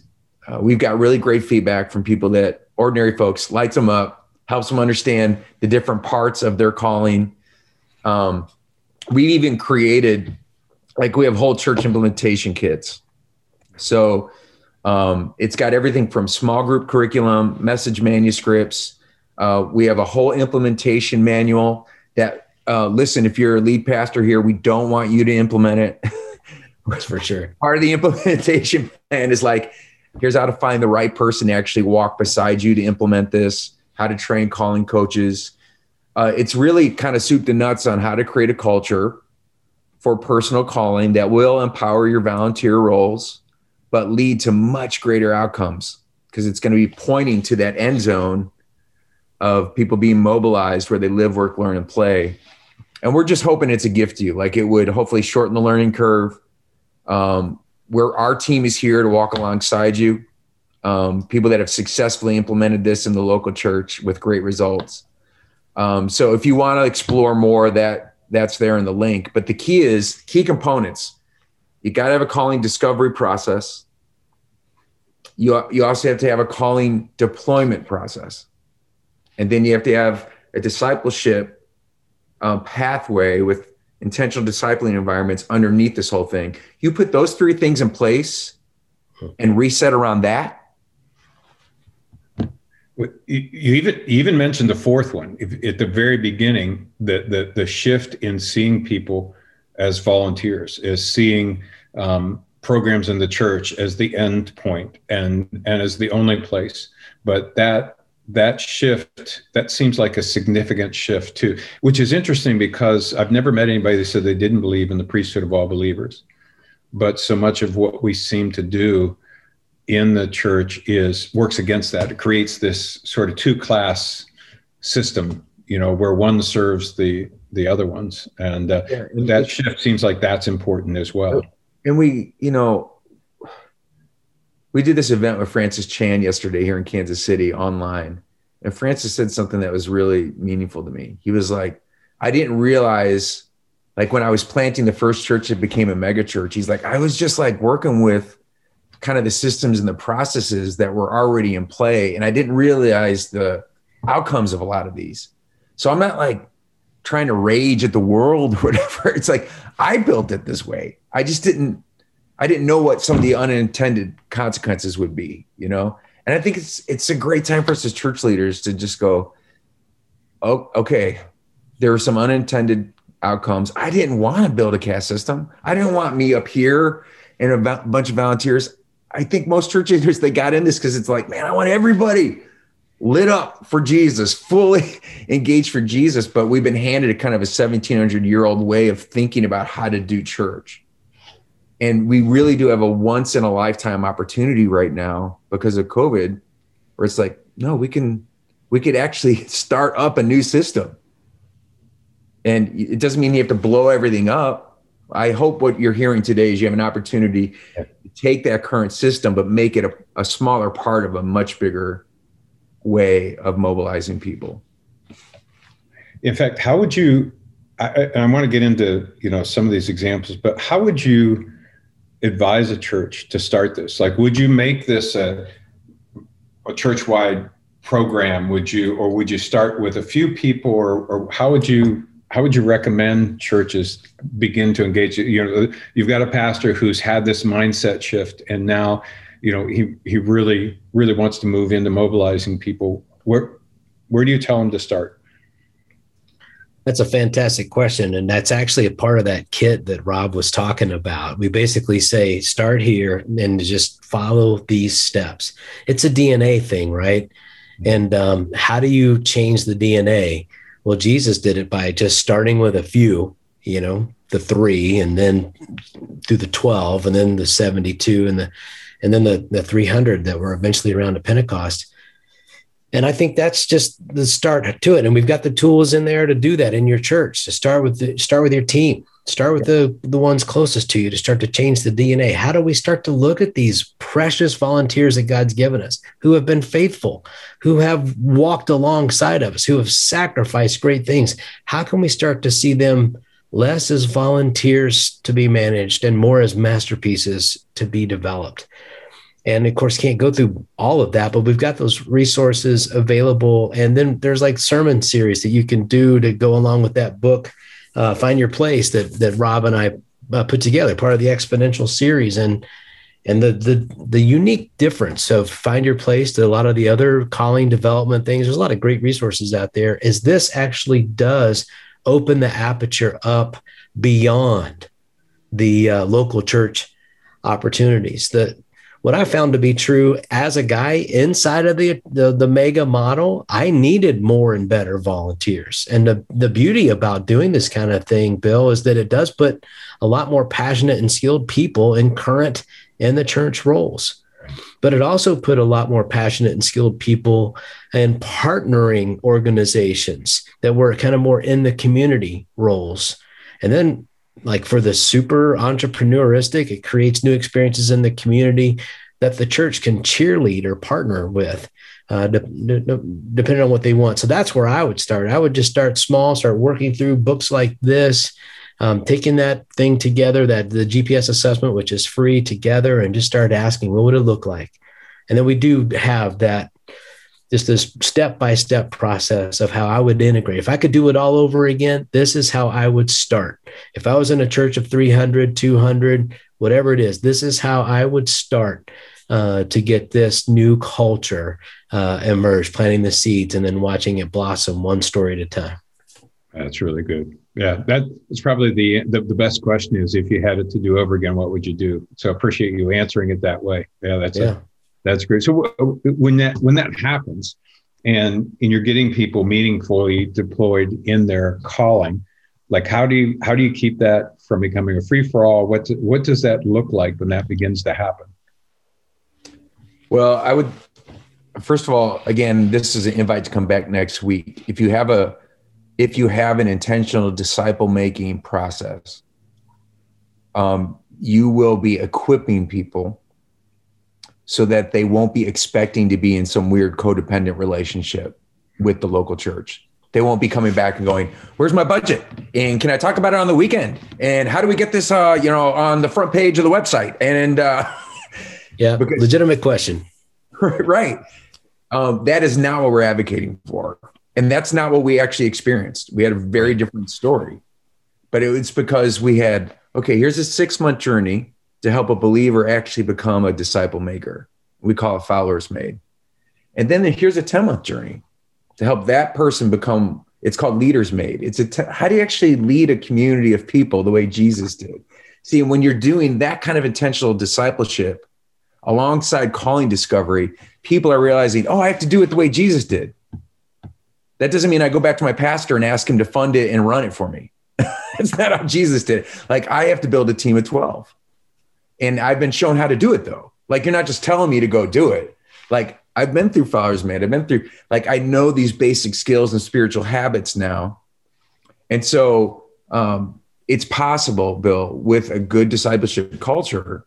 B: uh, we've got really great feedback from people that ordinary folks lights them up, helps them understand the different parts of their calling. Um, we even created, like, we have whole church implementation kits. So um, it's got everything from small group curriculum, message manuscripts. Uh, we have a whole implementation manual that, uh, listen, if you're a lead pastor here, we don't want you to implement it. [LAUGHS]
C: That's for sure.
B: Part of the implementation [LAUGHS] plan is like, here's how to find the right person to actually walk beside you to implement this, how to train calling coaches. Uh, it's really kind of soup to nuts on how to create a culture for personal calling that will empower your volunteer roles, but lead to much greater outcomes because it's going to be pointing to that end zone of people being mobilized where they live, work, learn, and play. And we're just hoping it's a gift to you. Like it would hopefully shorten the learning curve. Um, where our team is here to walk alongside you. Um, people that have successfully implemented this in the local church with great results. Um, so if you want to explore more, that that's there in the link. But the key is key components. You got to have a calling discovery process. You you also have to have a calling deployment process, and then you have to have a discipleship uh, pathway with intentional discipling environments underneath this whole thing. You put those three things in place and reset around that.
A: You even even mentioned the fourth one at the very beginning. The the the shift in seeing people as volunteers, is seeing um, programs in the church as the end point and and as the only place. But that that shift that seems like a significant shift too, which is interesting because I've never met anybody that said they didn't believe in the priesthood of all believers. But so much of what we seem to do in the church is works against that. It creates this sort of two class system, you know, where one serves the the other ones, and uh,
B: Yeah, and
A: that shift seems like that's important as well.
B: and we, you know, we did this event with Francis Chan yesterday here in Kansas City online. And Francis said something that was really meaningful to me. He was like, I didn't realize, like, when I was planting the first church that became a mega church, he's like, I was just like working with kind of the systems and the processes that were already in play. And I didn't realize the outcomes of a lot of these. So I'm not like trying to rage at the world or [LAUGHS] whatever. It's like I built it this way. I just didn't I didn't know what some of the unintended consequences would be, you know? And I think it's it's a great time for us as church leaders to just go, oh, okay, there were some unintended outcomes. I didn't want to build a caste system. I didn't want me up here and a bunch of volunteers. I think most church leaders they got in this because it's like, man, I want everybody lit up for Jesus, fully [LAUGHS] engaged for Jesus. But we've been handed a kind of a 1700 year old way of thinking about how to do church. And we really do have a once in a lifetime opportunity right now because of COVID, where it's like, no, we can, we could actually [LAUGHS] start up a new system. And it doesn't mean you have to blow everything up. I hope what you're hearing today is you have an opportunity to take that current system, but make it a, a smaller part of a much bigger way of mobilizing people.
A: In fact, how would you? I, I, I want to get into you know some of these examples, but how would you advise a church to start this? Like, would you make this a a church-wide program? Would you, or would you start with a few people, or, or how would you how would you recommend churches begin to engage? You know, you've got a pastor who's had this mindset shift, and now you know, he he really really wants to move into mobilizing people. Where where do you tell him to start?
C: That's a fantastic question. And that's actually a part of that kit that Rob was talking about. We basically say, start here and just follow these steps. It's a DNA thing, right? And um, how do you change the DNA? Well, Jesus did it by just starting with a few, you know, the three, and then through the 12, and then the 72, and the and then the, the 300 that were eventually around to Pentecost and I think that's just the start to it. And we've got the tools in there to do that in your church. To start with the start with your team. Start with the the ones closest to you to start to change the DNA. How do we start to look at these precious volunteers that God's given us, who have been faithful, who have walked alongside of us, who have sacrificed great things? How can we start to see them less as volunteers to be managed and more as masterpieces to be developed? And of course can't go through all of that but we've got those resources available. And then there's like sermon series that you can do to go along with that book uh, find your place that that rob and i uh, put together part of the exponential series. And and the the the unique difference of find your place to a lot of the other calling development things there's a lot of great resources out there is this actually does open the aperture up beyond the uh, local church opportunities. That what I found to be true as a guy inside of the, the, the mega model, I needed more and better volunteers. And the, the beauty about doing this kind of thing, Bill, is that it does put a lot more passionate and skilled people in current in the church roles. But it also put a lot more passionate and skilled people in partnering organizations that were kind of more in the community roles. And then like for the super entrepreneuristic, it creates new experiences in the community that the church can cheerlead or partner with, uh, de- de- depending on what they want. So that's where I would start. I would just start small, start working through books like this, um, taking that thing together, that the GPS assessment, which is free, together, and just start asking, what would it look like? And then we do have that just this step by step process of how I would integrate. If I could do it all over again, this is how I would start. If I was in a church of 300, 200, whatever it is, this is how I would start uh, to get this new culture uh, emerge, planting the seeds and then watching it blossom one story at a time.
A: That's really good. Yeah, that's probably the, the, the best question is if you had it to do over again, what would you do? So I appreciate you answering it that way. Yeah, that's yeah. That's great. So when that when that happens, and and you're getting people meaningfully deployed in their calling, like how do you how do you keep that from becoming a free for all? What what does that look like when that begins to happen?
B: Well, I would first of all, again, this is an invite to come back next week. If you have a if you have an intentional disciple making process, um, you will be equipping people so that they won't be expecting to be in some weird codependent relationship with the local church. They won't be coming back and going, "Where's my budget? And can I talk about it on the weekend? And how do we get this, uh, you know, on the front page of the website?" And uh, [LAUGHS]
C: yeah, because, legitimate question, [LAUGHS]
B: right? Um, that is not what we're advocating for, and that's not what we actually experienced. We had a very different story, but it was because we had okay. Here's a six month journey to help a believer actually become a disciple maker. We call it followers made. And then here's a 10 month journey to help that person become, it's called leaders made. It's a, how do you actually lead a community of people the way Jesus did? See, when you're doing that kind of intentional discipleship alongside calling discovery, people are realizing, oh, I have to do it the way Jesus did. That doesn't mean I go back to my pastor and ask him to fund it and run it for me. [LAUGHS] That's not how Jesus did. it. Like I have to build a team of 12. And I've been shown how to do it though. Like you're not just telling me to go do it. Like I've been through Followers Made. I've been through like I know these basic skills and spiritual habits now. And so um, it's possible, Bill, with a good discipleship culture,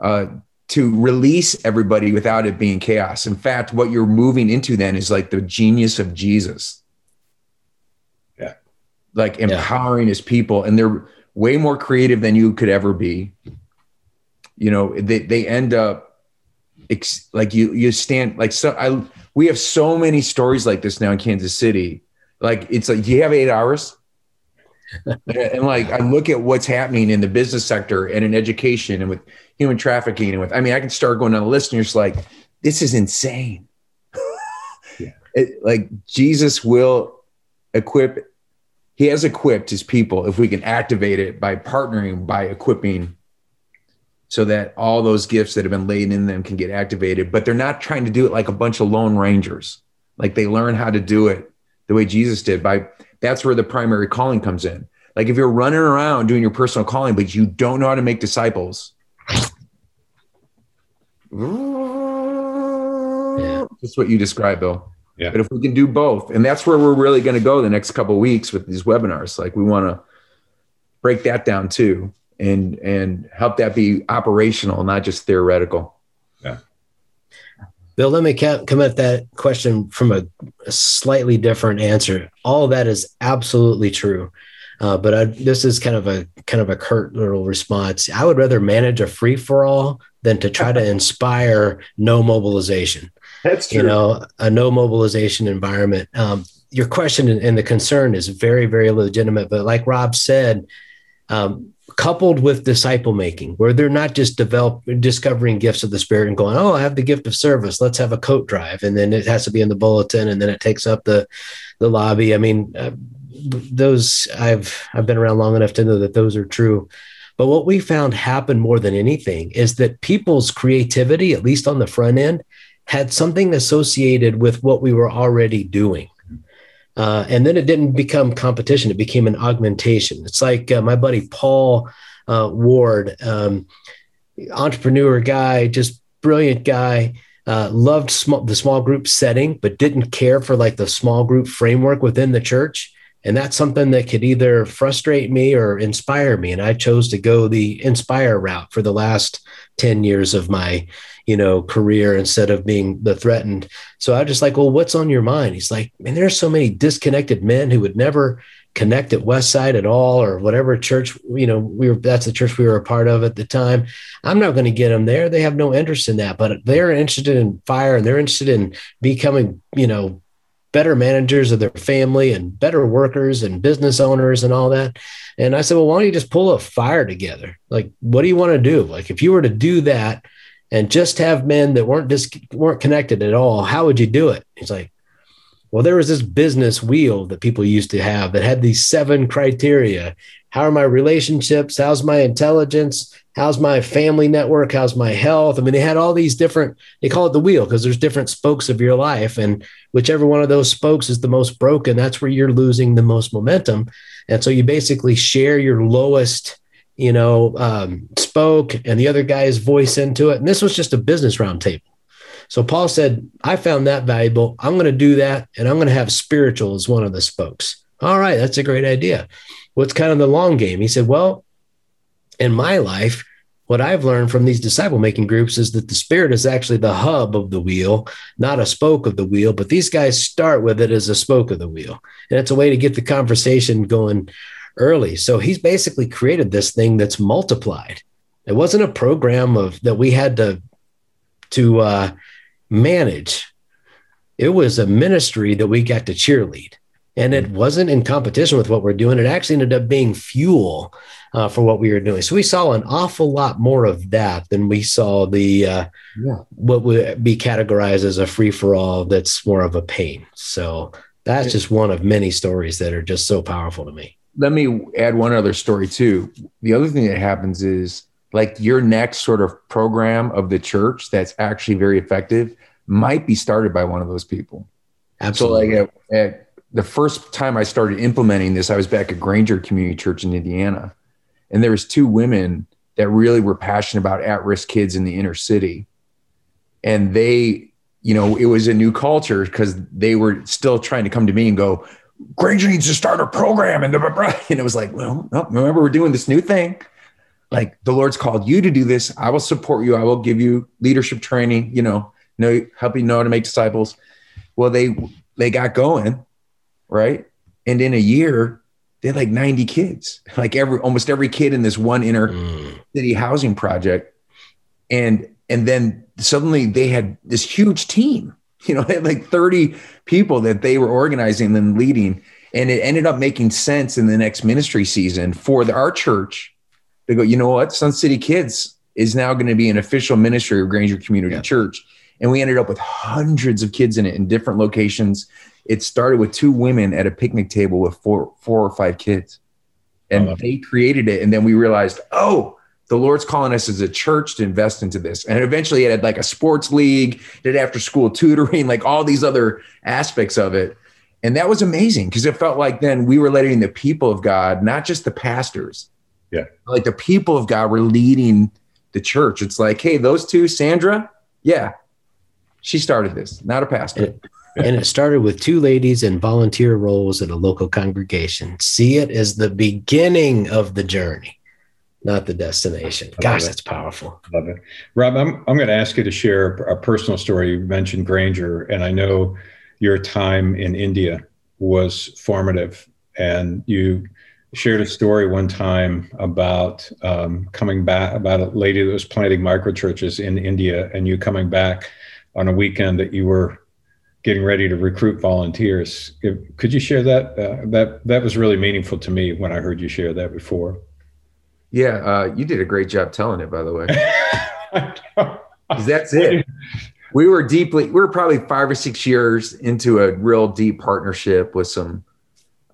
B: uh, to release everybody without it being chaos. In fact, what you're moving into then is like the genius of Jesus.
A: Yeah.
B: Like empowering yeah. his people. And they're way more creative than you could ever be you know they, they end up ex- like you you stand like so i we have so many stories like this now in kansas city like it's like do you have eight hours [LAUGHS] and like I look at what's happening in the business sector and in education and with human trafficking and with I mean I can start going on the list and you're just like, this is insane. [LAUGHS] yeah. It, like Jesus will equip, he has equipped his people if we can activate it by partnering, by equipping so that all those gifts that have been laid in them can get activated. But they're not trying to do it like a bunch of lone rangers. Like they learn how to do it the way Jesus did by that's where the primary calling comes in. Like if you're running around doing your personal calling, but you don't know how to make disciples. Yeah. That's what you described, Bill. Yeah. But if we can do both, and that's where we're really going to go the next couple weeks with these webinars. Like we want to break that down too, and and help that be operational, not just theoretical.
A: Yeah.
C: Bill, let me come at that question from a, a slightly different answer. All of that is absolutely true. Uh, but I, this is kind of a kind of a curt little response. I would rather manage a free for all than to try to [LAUGHS] inspire no mobilization.
B: That's true.
C: You know, a no mobilization environment. Um, your question and the concern is very, very legitimate. But like Rob said, um, coupled with disciple making, where they're not just develop discovering gifts of the spirit and going, "Oh, I have the gift of service. Let's have a coat drive," and then it has to be in the bulletin, and then it takes up the the lobby. I mean, uh, those I've I've been around long enough to know that those are true. But what we found happened more than anything is that people's creativity, at least on the front end, had something associated with what we were already doing. Uh, and then it didn't become competition, it became an augmentation. It's like uh, my buddy Paul uh, Ward, um, entrepreneur guy, just brilliant guy. Uh, loved the small group setting, but didn't care for like the small group framework within the church. And that's something that could either frustrate me or inspire me. And I chose to go the inspire route for the last 10 years of my, you know, career instead of being the threatened. So I just like, well, what's on your mind? He's like, man, there's so many disconnected men who would never connect at West Side at all or whatever church, you know, we were, that's the church we were a part of at the time. I'm not going to get them there. They have no interest in that, but they're interested in fire and they're interested in becoming, you know, better managers of their family and better workers and business owners and all that. And I said, well, why don't you just pull a fire together? Like, what do you want to do? Like, if you were to do that and just have men that weren't dis- weren't connected at all, how would you do it? He's like, well, there was this business wheel that people used to have that had these seven criteria. How are my relationships? How's my intelligence? How's my family network? How's my health? I mean, they had all these different, they call it the wheel because there's different spokes of your life. And whichever one of those spokes is the most broken, that's where you're losing the most momentum. And so you basically share your lowest, you know, um, spoke and the other guy's voice into it. And this was just a business roundtable. So Paul said, I found that valuable. I'm going to do that. And I'm going to have spiritual as one of the spokes. All right. That's a great idea. What's kind of the long game? He said, Well, in my life, what I've learned from these disciple making groups is that the spirit is actually the hub of the wheel, not a spoke of the wheel. But these guys start with it as a spoke of the wheel. And it's a way to get the conversation going early. So he's basically created this thing that's multiplied. It wasn't a program of that we had to to uh, manage. It was a ministry that we got to cheerlead. And it wasn't in competition with what we're doing. It actually ended up being fuel uh, for what we were doing. So we saw an awful lot more of that than we saw the uh, yeah. what would be categorized as a free for all that's more of a pain. So that's just one of many stories that are just so powerful to me.
B: Let me add one other story too. The other thing that happens is like your next sort of program of the church that's actually very effective might be started by one of those people.
C: Absolutely.
B: So like at, at the first time I started implementing this, I was back at Granger Community Church in Indiana, and there was two women that really were passionate about at-risk kids in the inner city, and they, you know, it was a new culture because they were still trying to come to me and go, Granger needs to start a program, and blah, blah. [LAUGHS] and it was like, well, no, remember we're doing this new thing like the Lord's called you to do this. I will support you. I will give you leadership training, you know, know help you know how to make disciples. Well, they they got going, right? And in a year, they had like 90 kids, [LAUGHS] like every almost every kid in this one inner mm. city housing project. And and then suddenly they had this huge team, [LAUGHS] you know, they had like 30 people that they were organizing and leading. And it ended up making sense in the next ministry season for the, our church to go, you know what? Sun City Kids is now going to be an official ministry of Granger Community yeah. Church. And we ended up with hundreds of kids in it in different locations. It started with two women at a picnic table with four, four or five kids. And oh, they created it. And then we realized, oh, the Lord's calling us as a church to invest into this. And eventually it had like a sports league, did after school tutoring, like all these other aspects of it. And that was amazing because it felt like then we were letting the people of God, not just the pastors,
A: yeah,
B: like the people of God were leading the church. It's like, hey, those two, Sandra, yeah, she started this, not a pastor.
C: And it started with two ladies in volunteer roles at a local congregation. See it as the beginning of the journey not the destination. Gosh, that's powerful.
A: Love it. Rob, I'm, I'm going to ask you to share a personal story. You mentioned Granger, and I know your time in India was formative. And you shared a story one time about um, coming back, about a lady that was planting microchurches in India, and you coming back on a weekend that you were getting ready to recruit volunteers. Could you share that? Uh, that that was really meaningful to me when I heard you share that before.
B: Yeah, uh, you did a great job telling it, by the way. [LAUGHS] that's it. We were deeply, we were probably five or six years into a real deep partnership with some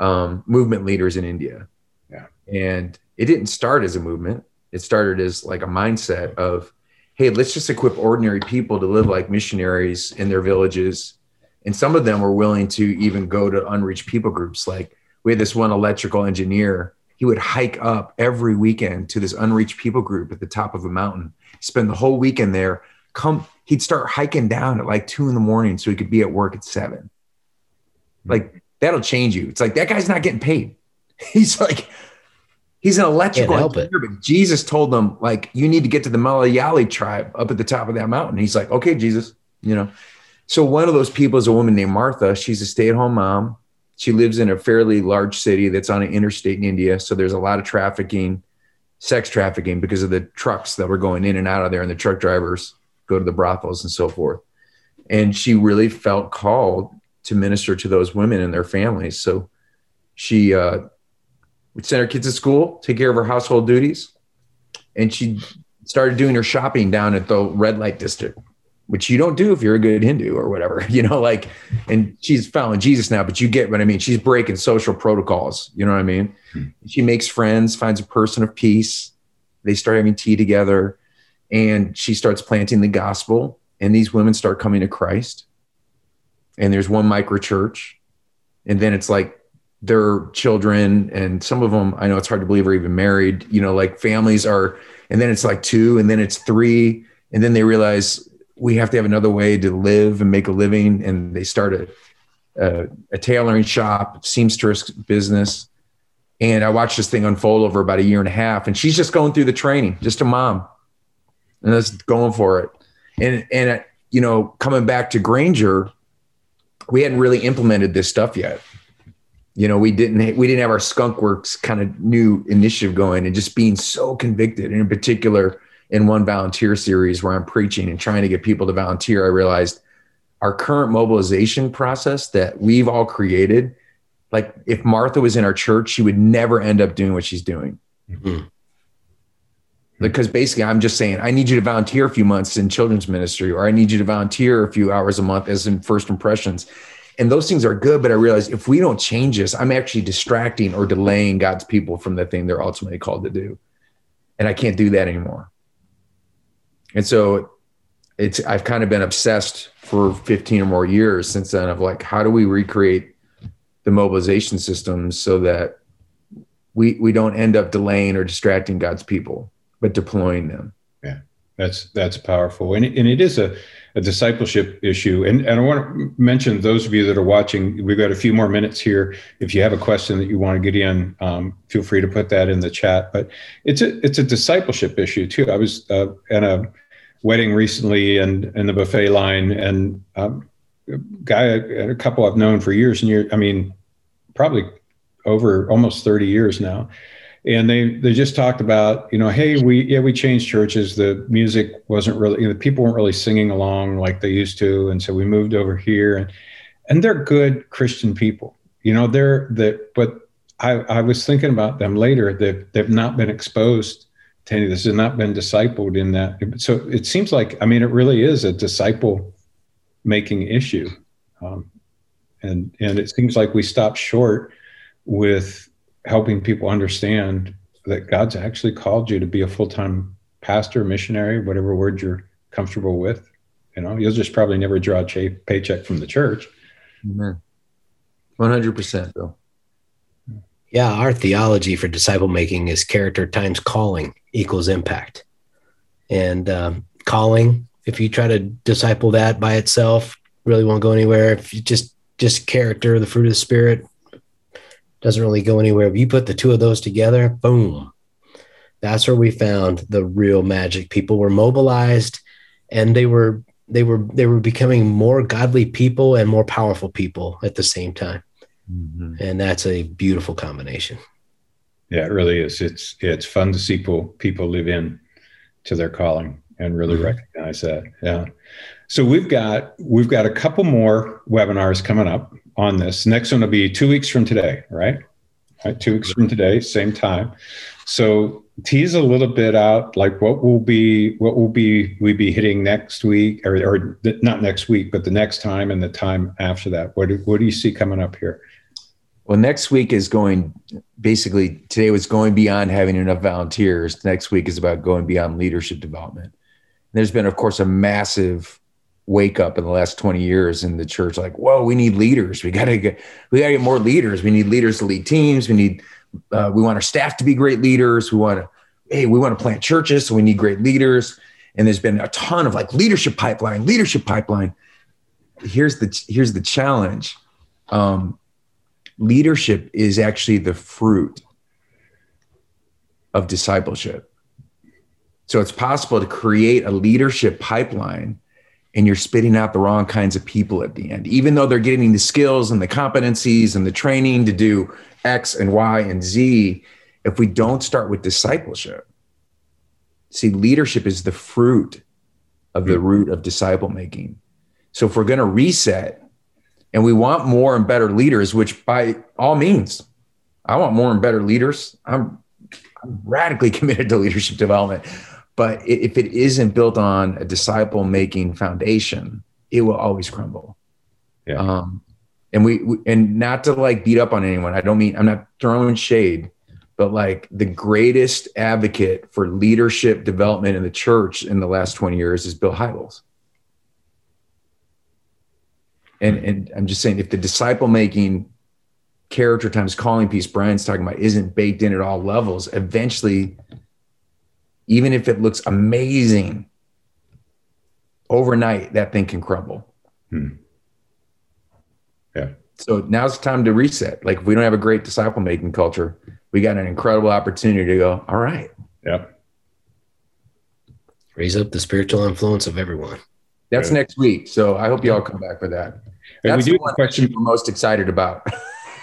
B: um, movement leaders in India.
A: Yeah.
B: And it didn't start as a movement, it started as like a mindset of, hey, let's just equip ordinary people to live like missionaries in their villages. And some of them were willing to even go to unreached people groups. Like we had this one electrical engineer he would hike up every weekend to this unreached people group at the top of a mountain, spend the whole weekend there. Come, he'd start hiking down at like two in the morning so he could be at work at seven. Like that'll change you. It's like that guy's not getting paid. [LAUGHS] He's like, he's an electrical engineer, but Jesus told them like you need to get to the Malayali tribe up at the top of that mountain. He's like, okay, Jesus, you know. So one of those people is a woman named Martha. She's a stay-at-home mom she lives in a fairly large city that's on an interstate in India. So there's a lot of trafficking, sex trafficking because of the trucks that were going in and out of there and the truck drivers go to the brothels and so forth. And she really felt called to minister to those women and their families. So she uh, would send her kids to school, take care of her household duties, and she started doing her shopping down at the red light district which you don't do if you're a good Hindu or whatever, [LAUGHS] you know, like, and she's following Jesus now, but you get what I mean. She's breaking social protocols. You know what I mean? Hmm. She makes friends, finds a person of peace. They start having tea together and she starts planting the gospel. And these women start coming to Christ. And there's one micro church. And then it's like their children, and some of them, I know it's hard to believe are even married, you know, like families are, and then it's like two, and then it's three. And then they realize we have to have another way to live and make a living. And they start a, a, a tailoring shop, seamstress business. And I watched this thing unfold over about a year and a half. And she's just going through the training, just a mom, and that's going for it. And and uh, you know, coming back to Granger, we hadn't really implemented this stuff yet. You know, we didn't we didn't have our Skunk Works kind of new initiative going, and just being so convicted, and in particular in one volunteer series where I'm preaching and trying to get people to volunteer, I realized our current mobilization process that we've all created, like if Martha was in our church, she would never end up doing what she's doing. Mm-hmm. Because basically, I'm just saying, I need you to volunteer a few months in children's ministry, or I need you to volunteer a few hours a month as in first impressions. And those things are good, but I realize if we don't change this, I'm actually distracting or delaying God's people from the thing they're ultimately called to do. And I can't do that anymore. And so it's I've kind of been obsessed for 15 or more years since then of like how do we recreate the mobilization systems so that we we don't end up delaying or distracting God's people, but deploying them.
A: Yeah, that's that's powerful, and and it is a, a discipleship issue. And and I want to mention those of you that are watching. We've got a few more minutes here. If you have a question that you want to get in, um, feel free to put that in the chat. But it's a it's a discipleship issue too. I was uh, in a wedding recently and in the buffet line. And um, a guy a couple I've known for years and years I mean probably over almost 30 years now. And they they just talked about you know hey we yeah we changed churches. The music wasn't really you know, the people weren't really singing along like they used to. And so we moved over here. And and they're good christian people. You know, they're that, but I, I was thinking about them later. They've they've not been exposed to any. This has not been discipled in that. So it seems like I mean, it really is a disciple making issue, um, and and it seems like we stop short with helping people understand that God's actually called you to be a full time pastor, missionary, whatever word you're comfortable with. You know, you'll just probably never draw a ch- paycheck from the church.
B: One hundred percent, Bill.
C: Yeah, our theology for disciple making is character times calling equals impact, and um, calling. If you try to disciple that by itself, really won't go anywhere. If you just just character, the fruit of the spirit, doesn't really go anywhere. If you put the two of those together, boom, that's where we found the real magic. People were mobilized, and they were they were they were becoming more godly people and more powerful people at the same time mm-hmm. and that's a beautiful combination
A: yeah it really is. It's it's fun to see people people live in to their calling and really mm-hmm. recognize that. Yeah. So we've got we've got a couple more webinars coming up on this. Next one will be two weeks from today right? Right two weeks from today same time. So tease a little bit out like what will be what will be we be hitting next week or, or not next week but the next time and the time after that. What do, what do you see coming up here
B: well next week is going basically today was going beyond having enough volunteers next week is about going beyond leadership development there's been of course a massive wake up in the last 20 years in the church like whoa we need leaders we got to get we got to get more leaders we need leaders to lead teams we need uh, we want our staff to be great leaders. We want to, hey, we want to plant churches, so we need great leaders. And there's been a ton of like leadership pipeline, leadership pipeline. Here's the here's the challenge. Um, leadership is actually the fruit of discipleship. So it's possible to create a leadership pipeline and you're spitting out the wrong kinds of people at the end, even though they're getting the skills and the competencies and the training to do X and Y and Z if we don't start with discipleship. See, leadership is the fruit of the hmm. root of disciple making. So if we're going to reset and we want more and better leaders, which by all means, I want more and better leaders. I'm, I'm radically [LAUGHS] committed to leadership development. But if it isn't built on a disciple making foundation, it will always crumble. Yeah. Um, and we, we and not to like beat up on anyone. I don't mean I'm not throwing shade, but like the greatest advocate for leadership development in the church in the last 20 years is Bill Hybels. And and I'm just saying if the disciple making character times calling piece Brian's talking about isn't baked in at all levels, eventually, even if it looks amazing, overnight that thing can crumble. Hmm.
A: Yeah.
B: So now's the time to reset. Like if we don't have a great disciple making culture, we got an incredible opportunity to go, all right.
A: Yeah.
C: Raise up the spiritual influence of everyone.
B: That's yeah. next week. So I hope you all come back for that. That's we do the one question we're most excited about. [LAUGHS]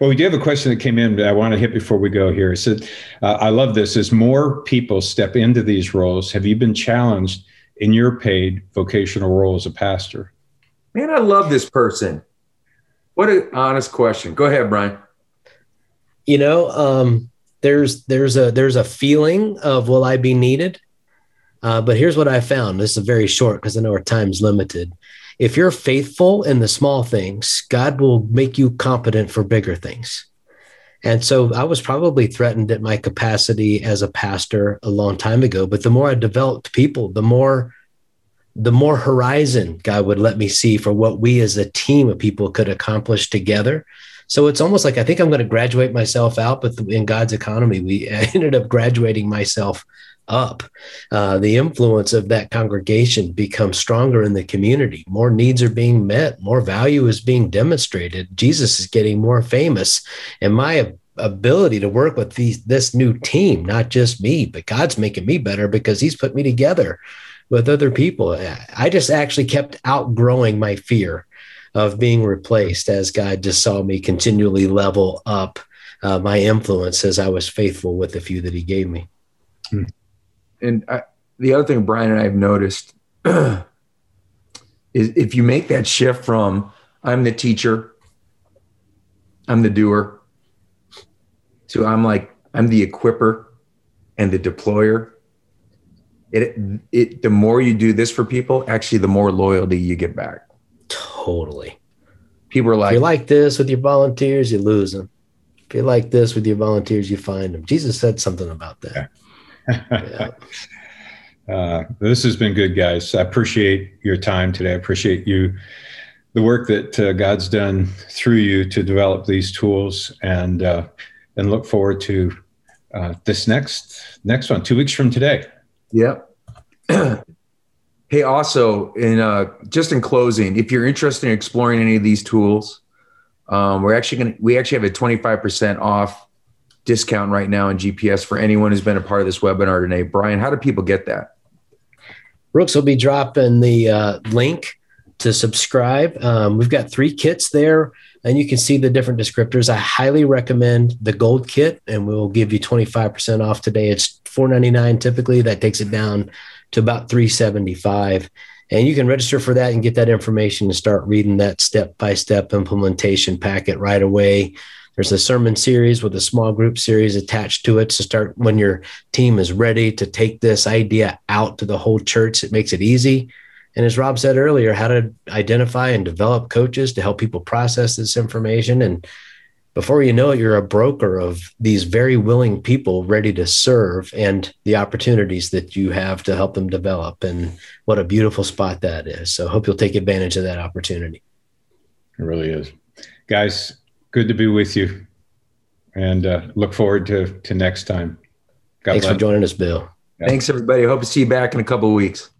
A: well, we do have a question that came in that I want to hit before we go here. It said, uh, I love this. As more people step into these roles, have you been challenged in your paid vocational role as a pastor?
B: Man, I love this person. What an honest question. Go ahead, Brian.
C: You know, um, there's there's a there's a feeling of will I be needed? Uh, but here's what I found. This is very short because I know our time's limited. If you're faithful in the small things, God will make you competent for bigger things. And so I was probably threatened at my capacity as a pastor a long time ago. But the more I developed people, the more the more horizon God would let me see for what we as a team of people could accomplish together. So it's almost like I think I'm going to graduate myself out, but in God's economy, we [LAUGHS] ended up graduating myself up. Uh, the influence of that congregation becomes stronger in the community. More needs are being met, more value is being demonstrated. Jesus is getting more famous. And my ability to work with these, this new team, not just me, but God's making me better because He's put me together with other people. I just actually kept outgrowing my fear of being replaced as God just saw me continually level up uh, my influence as I was faithful with the few that He gave me.
B: Hmm. And I, the other thing Brian and I have noticed [CLEARS THROAT] is if you make that shift from I'm the teacher, I'm the doer. To I'm like I'm the equiper and the deployer. It it the more you do this for people, actually the more loyalty you get back.
C: Totally.
B: People are like,
C: if you like this with your volunteers, you lose them. If you like this with your volunteers, you find them. Jesus said something about that.
A: yeah. [LAUGHS] Uh, this has been good, guys. I appreciate your time today. I appreciate you, the work that uh, God's done through you to develop these tools, and uh, and look forward to uh, this next next one two weeks from today.
B: Yep. [CLEARS THROAT] hey, also, in uh, just in closing, if you're interested in exploring any of these tools, um, we're actually going to we actually have a 25% off discount right now in GPS for anyone who's been a part of this webinar today. Brian, how do people get that?
C: Brooks will be dropping the uh, link to subscribe. Um, we've got three kits there, and you can see the different descriptors. I highly recommend the gold kit, and we'll give you 25% off today. It's $4.99 typically. That takes it down to about 375 and you can register for that and get that information and start reading that step by step implementation packet right away there's a sermon series with a small group series attached to it to start when your team is ready to take this idea out to the whole church it makes it easy and as rob said earlier how to identify and develop coaches to help people process this information and before you know it, you're a broker of these very willing people ready to serve and the opportunities that you have to help them develop. And what a beautiful spot that is. So, hope you'll take advantage of that opportunity.
A: It really is. Guys, good to be with you and uh, look forward to, to next time.
C: God Thanks bless. for joining us, Bill.
B: Yeah. Thanks, everybody. Hope to see you back in a couple of weeks.